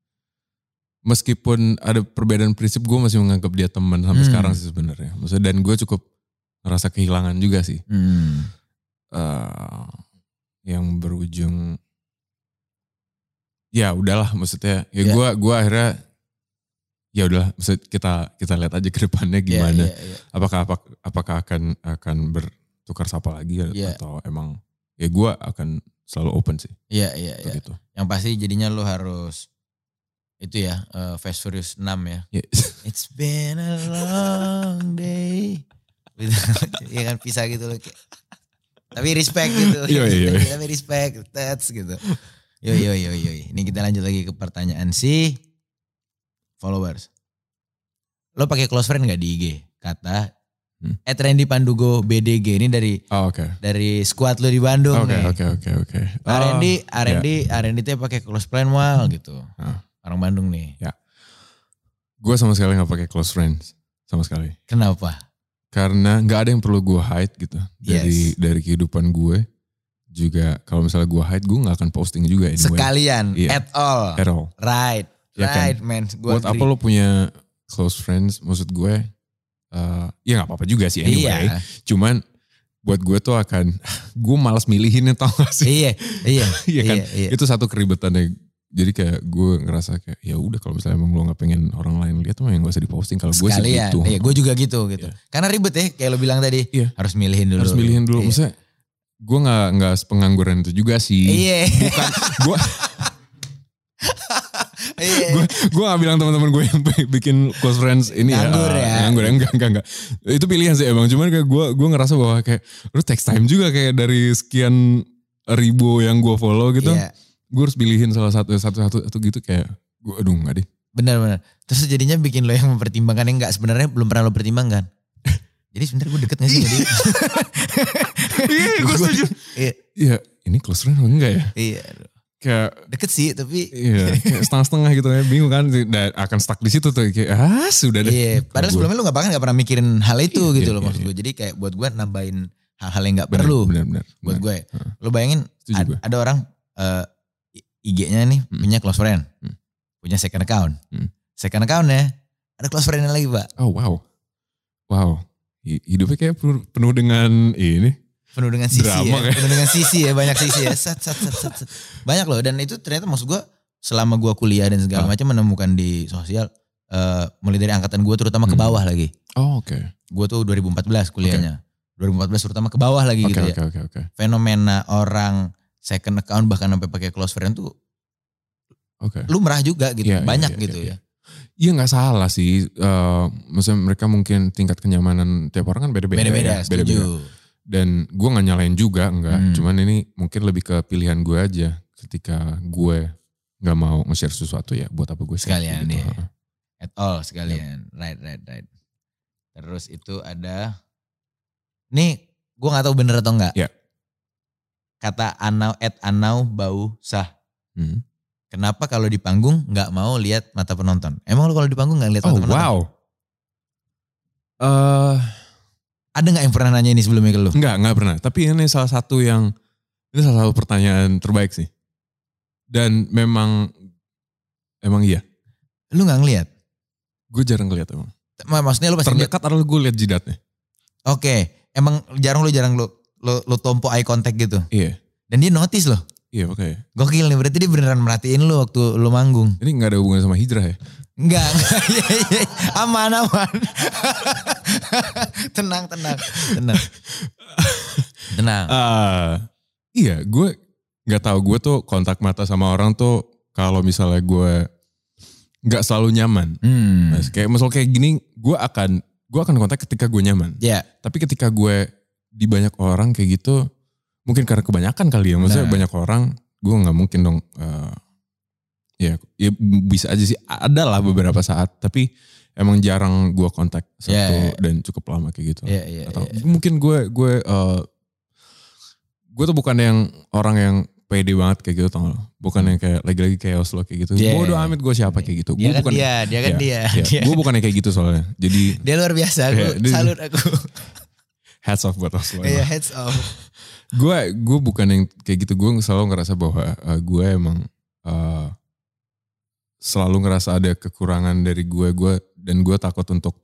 [SPEAKER 2] meskipun ada perbedaan prinsip gue masih menganggap dia teman sampai
[SPEAKER 1] Hmm.
[SPEAKER 2] sekarang sih sebenarnya. Maksudnya dan gue cukup ngerasa kehilangan juga sih.
[SPEAKER 1] Hmm.
[SPEAKER 2] Eh, yang berujung ya udahlah maksudnya ya
[SPEAKER 1] Ya.
[SPEAKER 2] gue gua akhirnya ya udahlah maksud kita kita lihat aja ke depannya
[SPEAKER 1] Iya,
[SPEAKER 2] gimana
[SPEAKER 1] iya, iya.
[SPEAKER 2] apakah apakah, apakah akan akan bertukar sapa lagi ya,
[SPEAKER 1] Iya.
[SPEAKER 2] atau emang ya gue akan selalu open sih
[SPEAKER 1] Iya, iya, iya.
[SPEAKER 2] gitu
[SPEAKER 1] Yang pasti jadinya lu harus itu ya, eh, Fast Furious 6 ya.
[SPEAKER 2] Ya, <laughs>
[SPEAKER 1] It's been a long day. <laughs> Iya kan pisah gitu loh. Tapi respect gitu.
[SPEAKER 2] Iya, iya, iya.
[SPEAKER 1] Tapi respect, that's gitu. Yo yo yo yo. Ini kita lanjut lagi ke pertanyaan si followers. Lo pakai close friend gak di IG? Kata
[SPEAKER 2] Hmm.
[SPEAKER 1] Ed Randy Pandugo BDG ini dari
[SPEAKER 2] oh, oke
[SPEAKER 1] dari squad lo di Bandung
[SPEAKER 2] oke
[SPEAKER 1] nih.
[SPEAKER 2] oke oke oke
[SPEAKER 1] R&D,
[SPEAKER 2] Oh,
[SPEAKER 1] R&D, R&D tuh pakai close friend mal gitu.
[SPEAKER 2] Ah.
[SPEAKER 1] Orang Bandung nih.
[SPEAKER 2] gue sama sekali nggak pakai close friends sama sekali
[SPEAKER 1] Kenapa?
[SPEAKER 2] karena nggak ada yang perlu gue hide gitu dari
[SPEAKER 1] Yes.
[SPEAKER 2] dari kehidupan gue juga kalau misalnya gue hide gue nggak akan posting juga anyway
[SPEAKER 1] Sekalian,
[SPEAKER 2] Iya.
[SPEAKER 1] at all.
[SPEAKER 2] at all
[SPEAKER 1] Right,
[SPEAKER 2] Ya kan?
[SPEAKER 1] right man. Gua
[SPEAKER 2] buat
[SPEAKER 1] agree.
[SPEAKER 2] apa lo punya close friends maksud gue eh ya nggak apa-apa juga sih anyway
[SPEAKER 1] Iya,
[SPEAKER 2] cuman buat gue tuh akan <laughs> gue malas milihinnya tau gak sih
[SPEAKER 1] iya, iya, <laughs>
[SPEAKER 2] Iya kan
[SPEAKER 1] iya, iya.
[SPEAKER 2] itu satu keribetannya jadi kayak gue ngerasa kayak ya udah kalau misalnya emang lo nggak pengen orang lain lihat mah yang gak usah diposting kalau gue sih gitu
[SPEAKER 1] iya, gue juga gitu gitu. Karena ribet ya, kayak lo bilang tadi,
[SPEAKER 2] Iya.
[SPEAKER 1] harus milihin dulu.
[SPEAKER 2] harus milihin dulu
[SPEAKER 1] Iya.
[SPEAKER 2] maksudnya gue nggak nggak pengangguran itu juga sih
[SPEAKER 1] Iya,
[SPEAKER 2] bukan gue
[SPEAKER 1] iya. <laughs>
[SPEAKER 2] gue gue gak bilang teman-teman gue yang bikin close friends ini
[SPEAKER 1] Nganggur
[SPEAKER 2] ya,
[SPEAKER 1] ya.
[SPEAKER 2] nganggur enggak enggak enggak itu pilihan sih emang cuman kayak gue gue ngerasa bahwa kayak lu text time juga kayak dari sekian ribu yang gue follow gitu
[SPEAKER 1] Iya,
[SPEAKER 2] gue harus pilihin salah satu satu satu satu gitu kayak gue aduh enggak deh
[SPEAKER 1] benar-benar. Terus jadinya bikin lo yang mempertimbangkan yang enggak sebenarnya belum pernah lo pertimbangkan. <laughs> Jadi sebenarnya gue deket gak sih dia?
[SPEAKER 2] iya gue <laughs> setuju
[SPEAKER 1] Iya,
[SPEAKER 2] iya ini close friend enggak ya
[SPEAKER 1] iya.
[SPEAKER 2] Kayak
[SPEAKER 1] Deket sih, tapi
[SPEAKER 2] iya kayak setengah-setengah gitu ya bingung kan dan akan stuck di situ tuh kayak ah sudah deh
[SPEAKER 1] Iya, padahal
[SPEAKER 2] gue-
[SPEAKER 1] sebelumnya lu gak bahkan gak pernah mikirin hal itu
[SPEAKER 2] Iya,
[SPEAKER 1] gitu
[SPEAKER 2] iya,
[SPEAKER 1] loh
[SPEAKER 2] iya,
[SPEAKER 1] maksud
[SPEAKER 2] iya.
[SPEAKER 1] gue. Jadi kayak buat gue nambahin hal-hal yang gak
[SPEAKER 2] Bener,
[SPEAKER 1] perlu
[SPEAKER 2] bener bener
[SPEAKER 1] buat
[SPEAKER 2] bener.
[SPEAKER 1] gue.
[SPEAKER 2] Heeh.
[SPEAKER 1] Lu bayangin ad-
[SPEAKER 2] gue.
[SPEAKER 1] ada orang eh, IG-nya nih
[SPEAKER 2] Hmm.
[SPEAKER 1] punya close friend,
[SPEAKER 2] Hmm.
[SPEAKER 1] punya second account.
[SPEAKER 2] Hmm.
[SPEAKER 1] Second account-nya ada close friend lagi pak,
[SPEAKER 2] Oh wow. Wow. Hi- Hidupnya kayak penuh dengan ini.
[SPEAKER 1] Penuh dengan sisi
[SPEAKER 2] Drama
[SPEAKER 1] ya, penuh dengan sisi ya, banyak sisi ya, sat, sat, sat, sat, sat. banyak loh. Dan itu ternyata maksud gue selama gue kuliah dan segala
[SPEAKER 2] Ah.
[SPEAKER 1] macam menemukan di sosial, eh, mulai dari angkatan gue terutama ke
[SPEAKER 2] Hmm.
[SPEAKER 1] bawah lagi.
[SPEAKER 2] Oh oke.
[SPEAKER 1] Gue tuh 2014 kuliahnya, 2014 terutama ke bawah lagi
[SPEAKER 2] Oke
[SPEAKER 1] gitu ya.
[SPEAKER 2] oke oke oke.
[SPEAKER 1] fenomena orang second account bahkan sampai pakai close friend tuh
[SPEAKER 2] Oke.
[SPEAKER 1] lumrah juga gitu
[SPEAKER 2] Iya, iya,
[SPEAKER 1] banyak
[SPEAKER 2] iya,
[SPEAKER 1] gitu
[SPEAKER 2] iya,
[SPEAKER 1] ya
[SPEAKER 2] Iya nggak salah sih. Eh maksudnya mereka mungkin tingkat kenyamanan tiap orang kan beda-beda.
[SPEAKER 1] beda-beda
[SPEAKER 2] ya.
[SPEAKER 1] setuju
[SPEAKER 2] Dan gue nggak nyalain juga enggak.
[SPEAKER 1] Hmm.
[SPEAKER 2] Cuman ini mungkin lebih ke pilihan gue aja. Ketika gue nggak mau nge-share sesuatu ya buat apa gue
[SPEAKER 1] Sekalian,
[SPEAKER 2] gitu. Heeh.
[SPEAKER 1] at all sekalian right right right terus itu ada nih gue nggak tahu bener atau enggak
[SPEAKER 2] Iya.
[SPEAKER 1] kata anau at anau bau sah
[SPEAKER 2] Hmm.
[SPEAKER 1] kenapa kalau di panggung nggak mau lihat mata penonton emang lu kalau di panggung nggak lihat
[SPEAKER 2] Oh
[SPEAKER 1] mata penonton
[SPEAKER 2] wow. Eh
[SPEAKER 1] ada nggak yang pernah nanya ini sebelumnya ke lu
[SPEAKER 2] Enggak, enggak pernah. Tapi ini salah satu yang, ini salah satu pertanyaan terbaik sih. Dan memang, emang iya.
[SPEAKER 1] lu nggak ngelihat
[SPEAKER 2] Gue jarang ngeliat emang.
[SPEAKER 1] Ma- maksudnya lu pasti ngeliat
[SPEAKER 2] Terdekat adalah gue liat jidatnya.
[SPEAKER 1] oke emang jarang lu jarang lu lu, lu tompo eye contact gitu
[SPEAKER 2] Iya,
[SPEAKER 1] dan dia notice loh
[SPEAKER 2] iya oke.
[SPEAKER 1] Gokil nih, berarti dia beneran merhatiin lu waktu lu manggung.
[SPEAKER 2] Ini nggak ada hubungan sama hijrah ya?
[SPEAKER 1] Enggak. <laughs> Iya, iya, iya. aman, aman. <laughs> tenang, tenang, tenang. Tenang.
[SPEAKER 2] Ah, iya, gue nggak tahu gue tuh kontak mata sama orang tuh kalau misalnya gue nggak selalu nyaman.
[SPEAKER 1] Hmm.
[SPEAKER 2] Nah, kayak misal kayak gini, gue akan gue akan kontak ketika gue nyaman.
[SPEAKER 1] Ya,
[SPEAKER 2] Tapi ketika gue di banyak orang kayak gitu, mungkin karena kebanyakan kali ya, maksudnya
[SPEAKER 1] Nah.
[SPEAKER 2] banyak orang, gue nggak mungkin dong. eh, ya, ya bisa aja sih. Ada lah beberapa saat, tapi emang jarang gue kontak satu
[SPEAKER 1] Ya, ya.
[SPEAKER 2] dan cukup lama kayak gitu.
[SPEAKER 1] Iya, iya,
[SPEAKER 2] Atau
[SPEAKER 1] iya.
[SPEAKER 2] mungkin gue gue eh, gue tuh bukan yang orang yang pede banget kayak gitu tau? Bukan yang kayak lagi-lagi chaos lo kayak gitu.
[SPEAKER 1] Yeah.
[SPEAKER 2] Bodoh amat gue siapa kayak gitu.
[SPEAKER 1] dia
[SPEAKER 2] Gue
[SPEAKER 1] kan
[SPEAKER 2] bukan
[SPEAKER 1] dia, dia kan
[SPEAKER 2] ya,
[SPEAKER 1] dia.
[SPEAKER 2] ya,
[SPEAKER 1] Dia,
[SPEAKER 2] gue bukan yang kayak gitu soalnya. Jadi <laughs>
[SPEAKER 1] dia luar biasa,
[SPEAKER 2] Iya, dia-
[SPEAKER 1] salut aku. <laughs>
[SPEAKER 2] hats off buat Oslo.
[SPEAKER 1] Iya, heads off.
[SPEAKER 2] gue gue bukan yang kayak gitu gue selalu ngerasa bahwa uh, gue emang uh, selalu ngerasa ada kekurangan dari gue gue dan gue takut untuk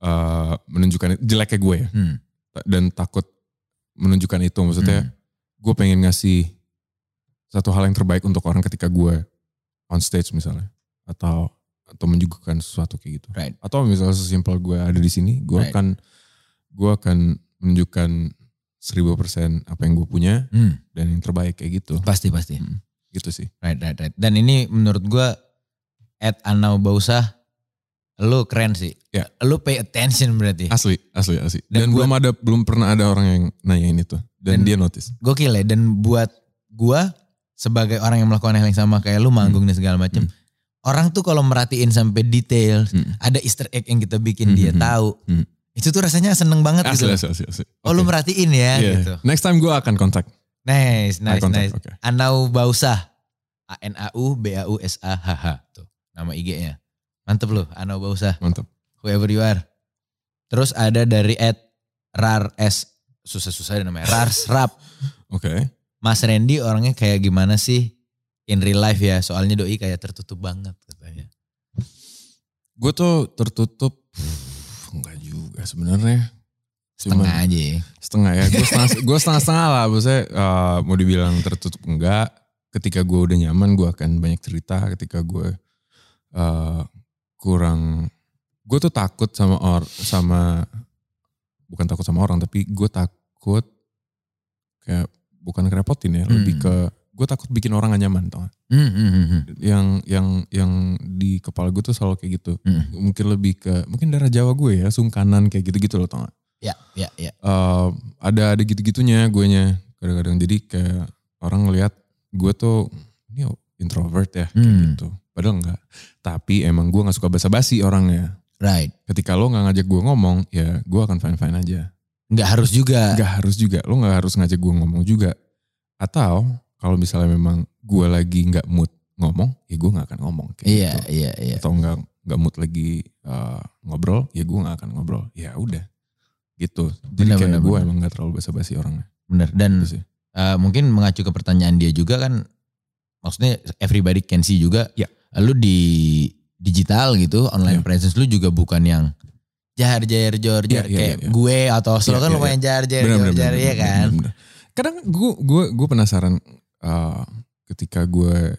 [SPEAKER 2] uh, menunjukkan jeleknya gue ya
[SPEAKER 1] Hmm.
[SPEAKER 2] dan takut menunjukkan itu maksudnya
[SPEAKER 1] Hmm.
[SPEAKER 2] gue pengen ngasih satu hal yang terbaik untuk orang ketika gue on stage misalnya atau atau menyuguhkan sesuatu kayak gitu
[SPEAKER 1] Right.
[SPEAKER 2] atau misalnya sesimpel gue ada di sini gue
[SPEAKER 1] Right.
[SPEAKER 2] akan gue akan menunjukkan seribu persen apa yang gue punya
[SPEAKER 1] Hmm,
[SPEAKER 2] dan yang terbaik kayak gitu
[SPEAKER 1] pasti pasti.
[SPEAKER 2] gitu sih
[SPEAKER 1] Right, right, right. Dan ini menurut gua at Anau Bausah lu keren sih.
[SPEAKER 2] Ya.
[SPEAKER 1] Lu pay attention berarti.
[SPEAKER 2] asli asli asli
[SPEAKER 1] Dan
[SPEAKER 2] dan,
[SPEAKER 1] buat-
[SPEAKER 2] belum ada belum pernah ada orang yang nanyain itu dan,
[SPEAKER 1] Dan-
[SPEAKER 2] dia notice
[SPEAKER 1] Gokil ya. Dan buat gua sebagai orang yang melakukan hal yang sama kayak lu manggung dan segala macam. Orang tuh kalau merhatiin sampai detail,
[SPEAKER 2] Hmm.
[SPEAKER 1] ada easter egg yang kita bikin dia
[SPEAKER 2] Hmm, hmm,
[SPEAKER 1] tahu.
[SPEAKER 2] hmm.
[SPEAKER 1] Itu tuh rasanya seneng banget gitu.
[SPEAKER 2] asli
[SPEAKER 1] loh.
[SPEAKER 2] asli asli, asli.
[SPEAKER 1] Oh lu
[SPEAKER 2] Oke.
[SPEAKER 1] merhatiin ya
[SPEAKER 2] Iya.
[SPEAKER 1] gitu.
[SPEAKER 2] next time gue akan kontak
[SPEAKER 1] Nice, nice,
[SPEAKER 2] contact,
[SPEAKER 1] nice.
[SPEAKER 2] oke.
[SPEAKER 1] Anau Bausah. A N A U B A U S A H H nama IG-nya. Mantep loh, Anau Bausah.
[SPEAKER 2] mantap
[SPEAKER 1] Whoever you are. Terus ada dari at Rar S susah-susah namanya. Rars Rap.
[SPEAKER 2] oke
[SPEAKER 1] Mas Randy orangnya kayak gimana sih in real life ya? Soalnya doi kayak tertutup banget katanya.
[SPEAKER 2] gue tuh tertutup enggak juga sebenarnya Cuman-
[SPEAKER 1] Setengah aja ya.
[SPEAKER 2] setengah ya gue setengah gue setengah setengah lah maksudnya eh, mau dibilang tertutup enggak ketika gue udah nyaman gue akan banyak cerita ketika gue eh, kurang gue tuh takut sama or sama bukan takut sama orang tapi gue takut kayak bukan kerepotin ya lebih
[SPEAKER 1] Hmm.
[SPEAKER 2] ke gue takut bikin orang gak nyaman tau
[SPEAKER 1] hmm, hmm, hmm.
[SPEAKER 2] yang yang yang di kepala gue tuh selalu kayak gitu
[SPEAKER 1] Hmm.
[SPEAKER 2] mungkin lebih ke mungkin darah Jawa gue ya sungkanan kayak gitu-gitu loh tau gak?
[SPEAKER 1] Ya, ya, ya.
[SPEAKER 2] Eh, ada ada gitu-gitunya gue nya kadang-kadang jadi kayak orang ngelihat gue tuh ini introvert ya kayak
[SPEAKER 1] Hmm.
[SPEAKER 2] gitu padahal enggak tapi emang gue nggak suka basa-basi orangnya
[SPEAKER 1] Right.
[SPEAKER 2] ketika lo nggak ngajak gue ngomong ya gue akan fine fine aja
[SPEAKER 1] Nggak harus juga.
[SPEAKER 2] nggak harus juga lo nggak harus ngajak gue ngomong juga atau kalau misalnya memang gue lagi nggak mood ngomong ya gue nggak akan ngomong kayak
[SPEAKER 1] Iya,
[SPEAKER 2] gitu.
[SPEAKER 1] iya, iya.
[SPEAKER 2] atau nggak nggak mood lagi eh, ngobrol ya gue nggak akan ngobrol ya udah gitu jadi
[SPEAKER 1] Benar,
[SPEAKER 2] kayak gue emang nggak terlalu basa-basi orangnya
[SPEAKER 1] Bener. Dan
[SPEAKER 2] gitu sih
[SPEAKER 1] Eh, mungkin mengacu ke pertanyaan dia juga kan maksudnya everybody can see juga
[SPEAKER 2] Ya.
[SPEAKER 1] Lu di digital gitu online
[SPEAKER 2] Ya.
[SPEAKER 1] presence lu juga bukan yang jar jar jor jar
[SPEAKER 2] Ya, ya,
[SPEAKER 1] kayak
[SPEAKER 2] ya, ya.
[SPEAKER 1] gue atau
[SPEAKER 2] Ya,
[SPEAKER 1] selo kan
[SPEAKER 2] ya,
[SPEAKER 1] lumayan jar jar
[SPEAKER 2] Bener,
[SPEAKER 1] jor
[SPEAKER 2] bener,
[SPEAKER 1] jar
[SPEAKER 2] bener,
[SPEAKER 1] ya kan
[SPEAKER 2] bener, bener. kadang gue gue gue penasaran eh, ketika gue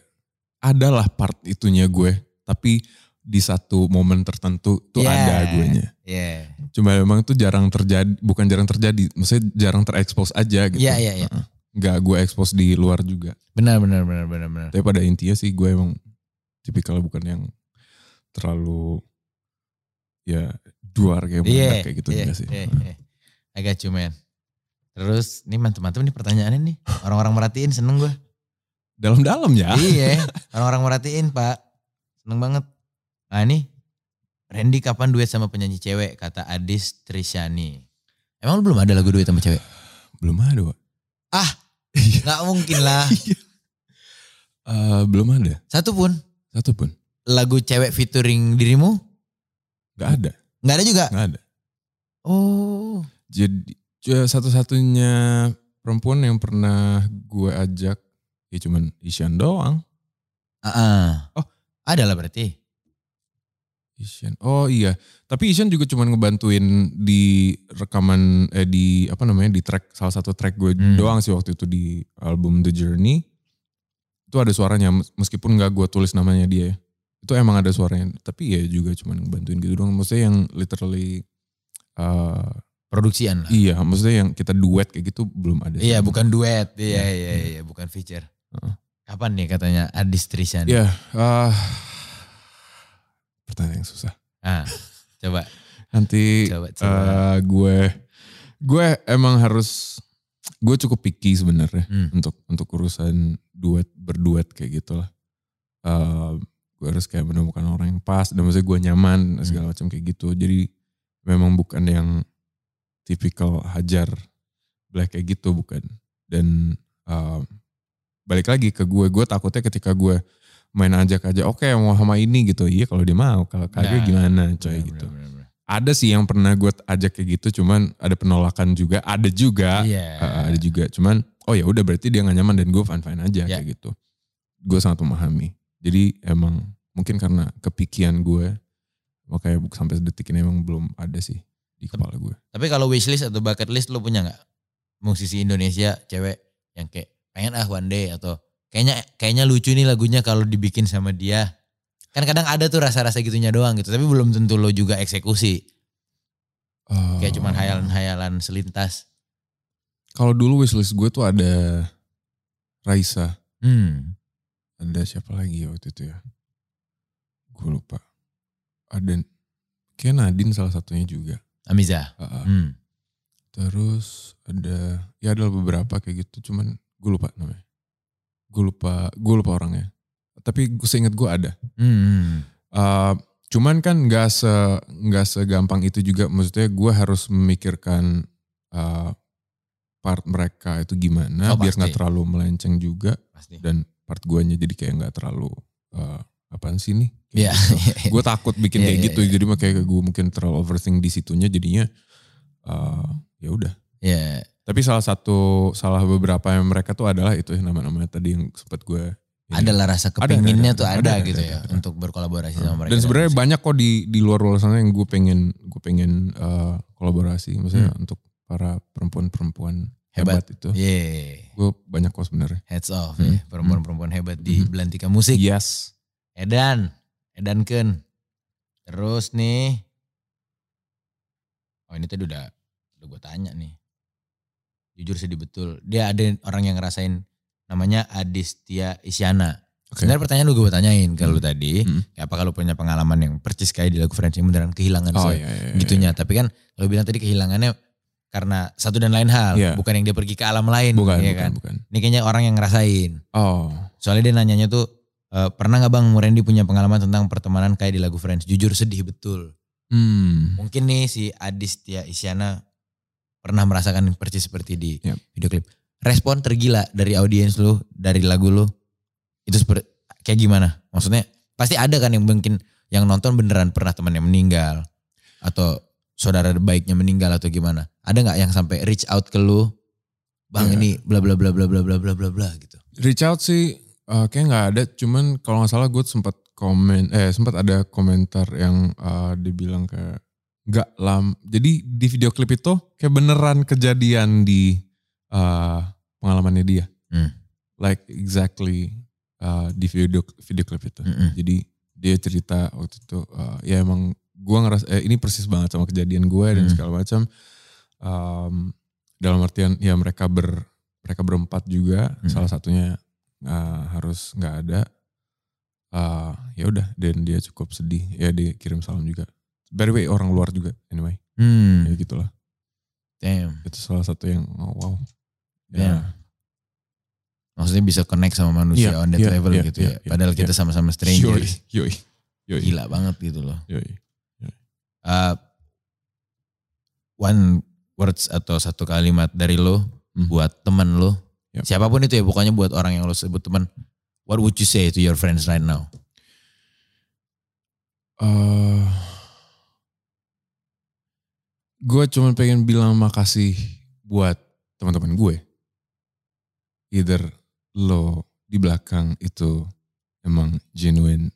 [SPEAKER 2] adalah part itunya gue tapi di satu momen tertentu tuh
[SPEAKER 1] Ya.
[SPEAKER 2] ada gue nya
[SPEAKER 1] Iya.
[SPEAKER 2] cuma memang itu jarang terjadi bukan jarang terjadi maksudnya jarang terekspos aja gitu
[SPEAKER 1] Iya iya iya.
[SPEAKER 2] Heeh. nggak gue expose di luar juga
[SPEAKER 1] Benar benar benar benar benar.
[SPEAKER 2] tapi pada intinya sih gue emang tipikal bukan yang terlalu ya duar kayak
[SPEAKER 1] Iya
[SPEAKER 2] meledak kayak gitu
[SPEAKER 1] iya,
[SPEAKER 2] enggak sih
[SPEAKER 1] iya, iya. I got you man. Terus ini mantep-mantep nih pertanyaannya nih. Orang-orang merhatiin seneng gue.
[SPEAKER 2] dalam-dalam ya
[SPEAKER 1] iya, <laughs> orang-orang merhatiin pak. Seneng banget. Nah ini, Randy kapan duet sama penyanyi cewek? Kata Adis Trisyani. Emang lu belum ada lagu duet sama cewek?
[SPEAKER 2] belum ada Wak.
[SPEAKER 1] Ah,
[SPEAKER 2] Iya.
[SPEAKER 1] nggak mungkin lah.
[SPEAKER 2] Eh, belum ada
[SPEAKER 1] Satu pun
[SPEAKER 2] satu pun
[SPEAKER 1] lagu cewek featuring dirimu
[SPEAKER 2] nggak ada
[SPEAKER 1] nggak ada juga.
[SPEAKER 2] nggak ada
[SPEAKER 1] Oh,
[SPEAKER 2] jadi ya, satu-satunya perempuan yang pernah gue ajak ya cuman Isyan doang
[SPEAKER 1] ah, ah.
[SPEAKER 2] Oh.
[SPEAKER 1] ada lah berarti.
[SPEAKER 2] Isyan oh iya tapi Isyan juga cuman ngebantuin di rekaman eh di apa namanya di track salah satu track gue
[SPEAKER 1] Hmm.
[SPEAKER 2] doang sih waktu itu di album The Journey itu ada suaranya mes- meskipun nggak gue tulis namanya dia ya. itu emang ada suaranya tapi ya juga cuman ngebantuin gitu doang maksudnya yang literally eh,
[SPEAKER 1] Produksian lah.
[SPEAKER 2] iya maksudnya yang kita duet kayak gitu belum ada.
[SPEAKER 1] Iya, bukan duet. Iya,
[SPEAKER 2] Iya,
[SPEAKER 1] iya,
[SPEAKER 2] iya.
[SPEAKER 1] iya, bukan feature.
[SPEAKER 2] Heeh.
[SPEAKER 1] Kapan nih katanya Adis Trisyani?
[SPEAKER 2] Ya, ah, pertanyaan yang susah.
[SPEAKER 1] Ah, coba,
[SPEAKER 2] Nanti
[SPEAKER 1] coba, coba.
[SPEAKER 2] eh, gue gue emang harus gue cukup picky sebenarnya
[SPEAKER 1] Hmm.
[SPEAKER 2] untuk untuk urusan duet berduet kayak gitulah. Eh, gue harus kayak menemukan orang yang pas dan maksudnya gue nyaman dan segala
[SPEAKER 1] Hmm.
[SPEAKER 2] macam kayak gitu. Jadi memang bukan yang tipikal hajar black kayak gitu bukan. Dan eh, balik lagi ke gue, gue takutnya ketika gue main ajak aja, oke mau sama ini gitu, iya kalau dia mau, kalau kagak
[SPEAKER 1] Nah,
[SPEAKER 2] gimana coy
[SPEAKER 1] Bener,
[SPEAKER 2] gitu.
[SPEAKER 1] bener, bener, bener.
[SPEAKER 2] Ada sih yang pernah gue ajak kayak gitu, cuman ada penolakan juga, ada juga,
[SPEAKER 1] Iya.
[SPEAKER 2] uh, ada juga, cuman oh ya udah berarti dia gak nyaman dan gue fine fine aja
[SPEAKER 1] Ya.
[SPEAKER 2] kayak gitu. Gue sangat memahami. Jadi emang mungkin karena kepikiran gue, makanya sampai detik ini emang belum ada sih di kepala gue.
[SPEAKER 1] Tapi kalau wishlist atau bucket list lu punya nggak? Musisi Indonesia cewek yang kayak pengen ah one day atau kayaknya kayaknya lucu nih lagunya kalau dibikin sama dia. Kan kadang ada tuh rasa-rasa gitunya doang gitu, tapi belum tentu lo juga eksekusi. Kayak cuman hayalan-hayalan selintas.
[SPEAKER 2] Kalau dulu wishlist gue tuh ada Raisa,
[SPEAKER 1] Hmm.
[SPEAKER 2] ada siapa lagi ya waktu itu ya? Gue lupa. Ada kayak Nadine salah satunya juga.
[SPEAKER 1] Amiza.
[SPEAKER 2] Ah.
[SPEAKER 1] Hmm.
[SPEAKER 2] Terus ada ya ada beberapa kayak gitu, cuman gue lupa namanya. Gue lupa, gue lupa orangnya. Tapi gue seingat gue ada.
[SPEAKER 1] Hmm.
[SPEAKER 2] Uh, cuman kan nggak se nggak segampang itu juga. Maksudnya gue harus memikirkan uh, part mereka itu gimana
[SPEAKER 1] Oh,
[SPEAKER 2] biar nggak terlalu melenceng juga
[SPEAKER 1] Pasti.
[SPEAKER 2] dan part guanya jadi kayak nggak terlalu uh, apaan sih nih?
[SPEAKER 1] Iya. <laughs>
[SPEAKER 2] gue takut bikin
[SPEAKER 1] Iya,
[SPEAKER 2] kayak
[SPEAKER 1] iya,
[SPEAKER 2] gitu
[SPEAKER 1] iya.
[SPEAKER 2] jadi mah kayak gue mungkin terlalu overthink di situnya jadinya uh, ya udah.
[SPEAKER 1] Ya.
[SPEAKER 2] Tapi salah satu salah beberapa yang mereka tuh adalah itu ya nama-namanya tadi yang sempat gue.
[SPEAKER 1] Adalah rasa
[SPEAKER 2] Ada, ada,
[SPEAKER 1] kepinginnya
[SPEAKER 2] ada,
[SPEAKER 1] tuh
[SPEAKER 2] ada,
[SPEAKER 1] ada,
[SPEAKER 2] ada,
[SPEAKER 1] gitu
[SPEAKER 2] ada,
[SPEAKER 1] ya
[SPEAKER 2] ada.
[SPEAKER 1] untuk berkolaborasi sama mereka.
[SPEAKER 2] Dan sebenarnya banyak kok di di luar luar sana yang gue pengen gue pengen uh, kolaborasi, maksudnya untuk para perempuan-perempuan hebat,
[SPEAKER 1] Hebat.
[SPEAKER 2] itu.
[SPEAKER 1] Yeah.
[SPEAKER 2] Gue banyak kok sebenarnya.
[SPEAKER 1] Heads off
[SPEAKER 2] Hmm.
[SPEAKER 1] ya. Perempuan-perempuan hebat di
[SPEAKER 2] Hmm.
[SPEAKER 1] Belantika Musik.
[SPEAKER 2] Yes.
[SPEAKER 1] Edan. Edan Ken. Terus nih. Oh ini tadi udah udah gue tanya nih. Jujur sedih betul. Dia ada orang yang ngerasain namanya Adistia Isyana.
[SPEAKER 2] Oke.
[SPEAKER 1] Sebenarnya pertanyaan lu gue tanyain ke lu
[SPEAKER 2] Hmm.
[SPEAKER 1] tadi.
[SPEAKER 2] Hmm.
[SPEAKER 1] Kayak apa kalau punya pengalaman yang percis kayak di lagu Friends yang beneran kehilangan
[SPEAKER 2] Oh iya, iya, iya.
[SPEAKER 1] gitunya. Tapi kan lo bilang tadi kehilangannya karena satu dan lain hal.
[SPEAKER 2] Iya.
[SPEAKER 1] Bukan yang dia pergi ke alam lain.
[SPEAKER 2] Bukan,
[SPEAKER 1] ya
[SPEAKER 2] bukan,
[SPEAKER 1] kan?
[SPEAKER 2] bukan.
[SPEAKER 1] Ini kayaknya orang yang ngerasain.
[SPEAKER 2] Oh,
[SPEAKER 1] Soalnya dia nanyanya tuh, e, pernah gak bang Randy punya pengalaman tentang pertemanan kayak di lagu Friends? Jujur sedih betul.
[SPEAKER 2] hmm.
[SPEAKER 1] Mungkin nih si Adistia Isyana pernah merasakan persis seperti di
[SPEAKER 2] Yap.
[SPEAKER 1] video klip. Respon tergila dari audiens lu, dari lagu lu, itu seperti kayak gimana? Maksudnya pasti ada kan yang mungkin yang nonton beneran pernah teman yang meninggal atau saudara baiknya meninggal atau gimana? Ada nggak yang sampai reach out ke lu, bang
[SPEAKER 2] Iya.
[SPEAKER 1] ini bla bla bla bla bla bla bla bla bla gitu?
[SPEAKER 2] Reach out sih uh, kayak nggak ada, cuman kalau nggak salah gue sempat komen, eh sempat ada komentar yang uh, dibilang kayak nggak lam. Jadi di video klip itu kayak beneran kejadian di uh, pengalamannya dia.
[SPEAKER 1] Hmm.
[SPEAKER 2] Like exactly uh, di video video klip itu.
[SPEAKER 1] Mm-mm.
[SPEAKER 2] Jadi dia cerita waktu itu uh, ya emang gue ngeras eh, ini persis banget sama kejadian gue dan
[SPEAKER 1] Hmm.
[SPEAKER 2] segala macam. Um, dalam artian ya mereka ber mereka berempat juga
[SPEAKER 1] Hmm.
[SPEAKER 2] salah satunya uh, harus nggak ada. Uh, ya udah dan dia cukup sedih ya dia kirim salam juga. By the way orang luar juga anyway
[SPEAKER 1] Hmm.
[SPEAKER 2] ya gitulah
[SPEAKER 1] Damn.
[SPEAKER 2] itu salah satu yang oh, wow
[SPEAKER 1] Damn.
[SPEAKER 2] ya
[SPEAKER 1] Maksudnya bisa connect sama manusia
[SPEAKER 2] Iya,
[SPEAKER 1] on that
[SPEAKER 2] iya,
[SPEAKER 1] level
[SPEAKER 2] iya,
[SPEAKER 1] gitu
[SPEAKER 2] iya,
[SPEAKER 1] ya.
[SPEAKER 2] iya,
[SPEAKER 1] Padahal kita
[SPEAKER 2] iya.
[SPEAKER 1] sama-sama
[SPEAKER 2] yoi
[SPEAKER 1] strangers.
[SPEAKER 2] yoi yoi
[SPEAKER 1] Gila banget gitu loh.
[SPEAKER 2] yoi
[SPEAKER 1] Uh, one words atau satu kalimat dari lo
[SPEAKER 2] Hmm.
[SPEAKER 1] buat temen lo.
[SPEAKER 2] Yap.
[SPEAKER 1] Siapa pun itu ya, pokoknya buat orang yang lo sebut teman. What would you say to your friends right now?
[SPEAKER 2] eh gue cuma pengen bilang makasih buat teman-teman gue. Either lo di belakang itu emang genuine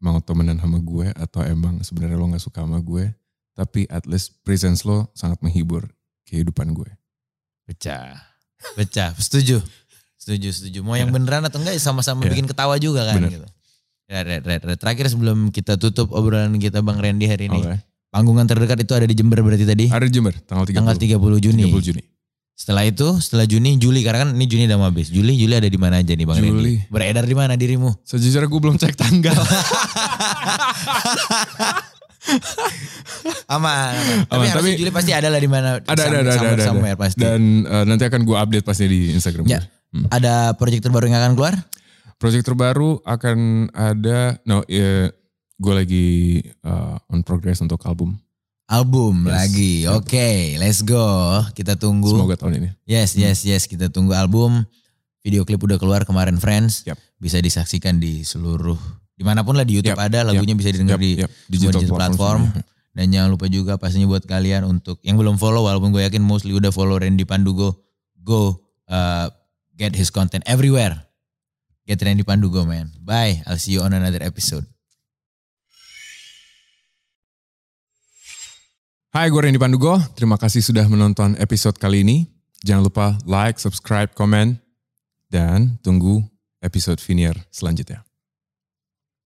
[SPEAKER 2] mau temenan sama gue atau emang sebenarnya lo nggak suka sama gue, tapi at least presence lo sangat menghibur kehidupan gue.
[SPEAKER 1] Pecah. Pecah. Setuju. Setuju, setuju. Mau yang
[SPEAKER 2] Ya.
[SPEAKER 1] beneran atau enggak sama-sama
[SPEAKER 2] Ya.
[SPEAKER 1] bikin ketawa juga kan
[SPEAKER 2] Bener.
[SPEAKER 1] gitu. Ya, Red, Red, Red. Terakhir sebelum kita tutup obrolan kita Bang Randy hari ini.
[SPEAKER 2] Oke.
[SPEAKER 1] Panggungan terdekat itu ada di Jember berarti tadi?
[SPEAKER 2] Ada di Jember tanggal 30.
[SPEAKER 1] Tanggal 30 Juni.
[SPEAKER 2] 30 Juni.
[SPEAKER 1] Setelah itu, setelah Juni, Juli karena kan ini Juni udah habis. Juli, Juli ada di mana aja nih Bang
[SPEAKER 2] Juli.
[SPEAKER 1] Randy? Beredar di mana dirimu?
[SPEAKER 2] Sejujurnya gue belum cek tanggal. <laughs>
[SPEAKER 1] Aman. aman. Tapi
[SPEAKER 2] Aman, tapi-
[SPEAKER 1] Juli pasti ada lah di mana.
[SPEAKER 2] ada, ada, ada, ada, ada,
[SPEAKER 1] pasti.
[SPEAKER 2] Dan eh, nanti akan gue update pasti di Instagram
[SPEAKER 1] Ya.
[SPEAKER 2] gue. Hmm.
[SPEAKER 1] Ada proyek terbaru yang akan keluar?
[SPEAKER 2] Project terbaru akan ada, no, ya, gue lagi eh, on progress untuk album.
[SPEAKER 1] Album
[SPEAKER 2] Yes.
[SPEAKER 1] lagi. Oke, let's go. Kita tunggu.
[SPEAKER 2] Semoga tahun ini.
[SPEAKER 1] Yes, yes, yes. Kita tunggu album. Video klip udah keluar kemarin Friends.
[SPEAKER 2] Yap.
[SPEAKER 1] Bisa disaksikan di seluruh di mana pun lah di YouTube
[SPEAKER 2] Yap,
[SPEAKER 1] ada lagunya bisa didengar
[SPEAKER 2] Yap,
[SPEAKER 1] di semua digital platform. Dan jangan lupa juga pastinya buat kalian untuk yang belum follow walaupun gue yakin mostly udah follow Randy Pandugo, go uh, get his content everywhere. Get Randy Pandugo man. Bye. I'll see you on another episode.
[SPEAKER 2] Hai, gue Randy Pandugo. Terima kasih sudah menonton episode kali ini. Jangan lupa like, subscribe, komen, dan tunggu episode Vinier selanjutnya.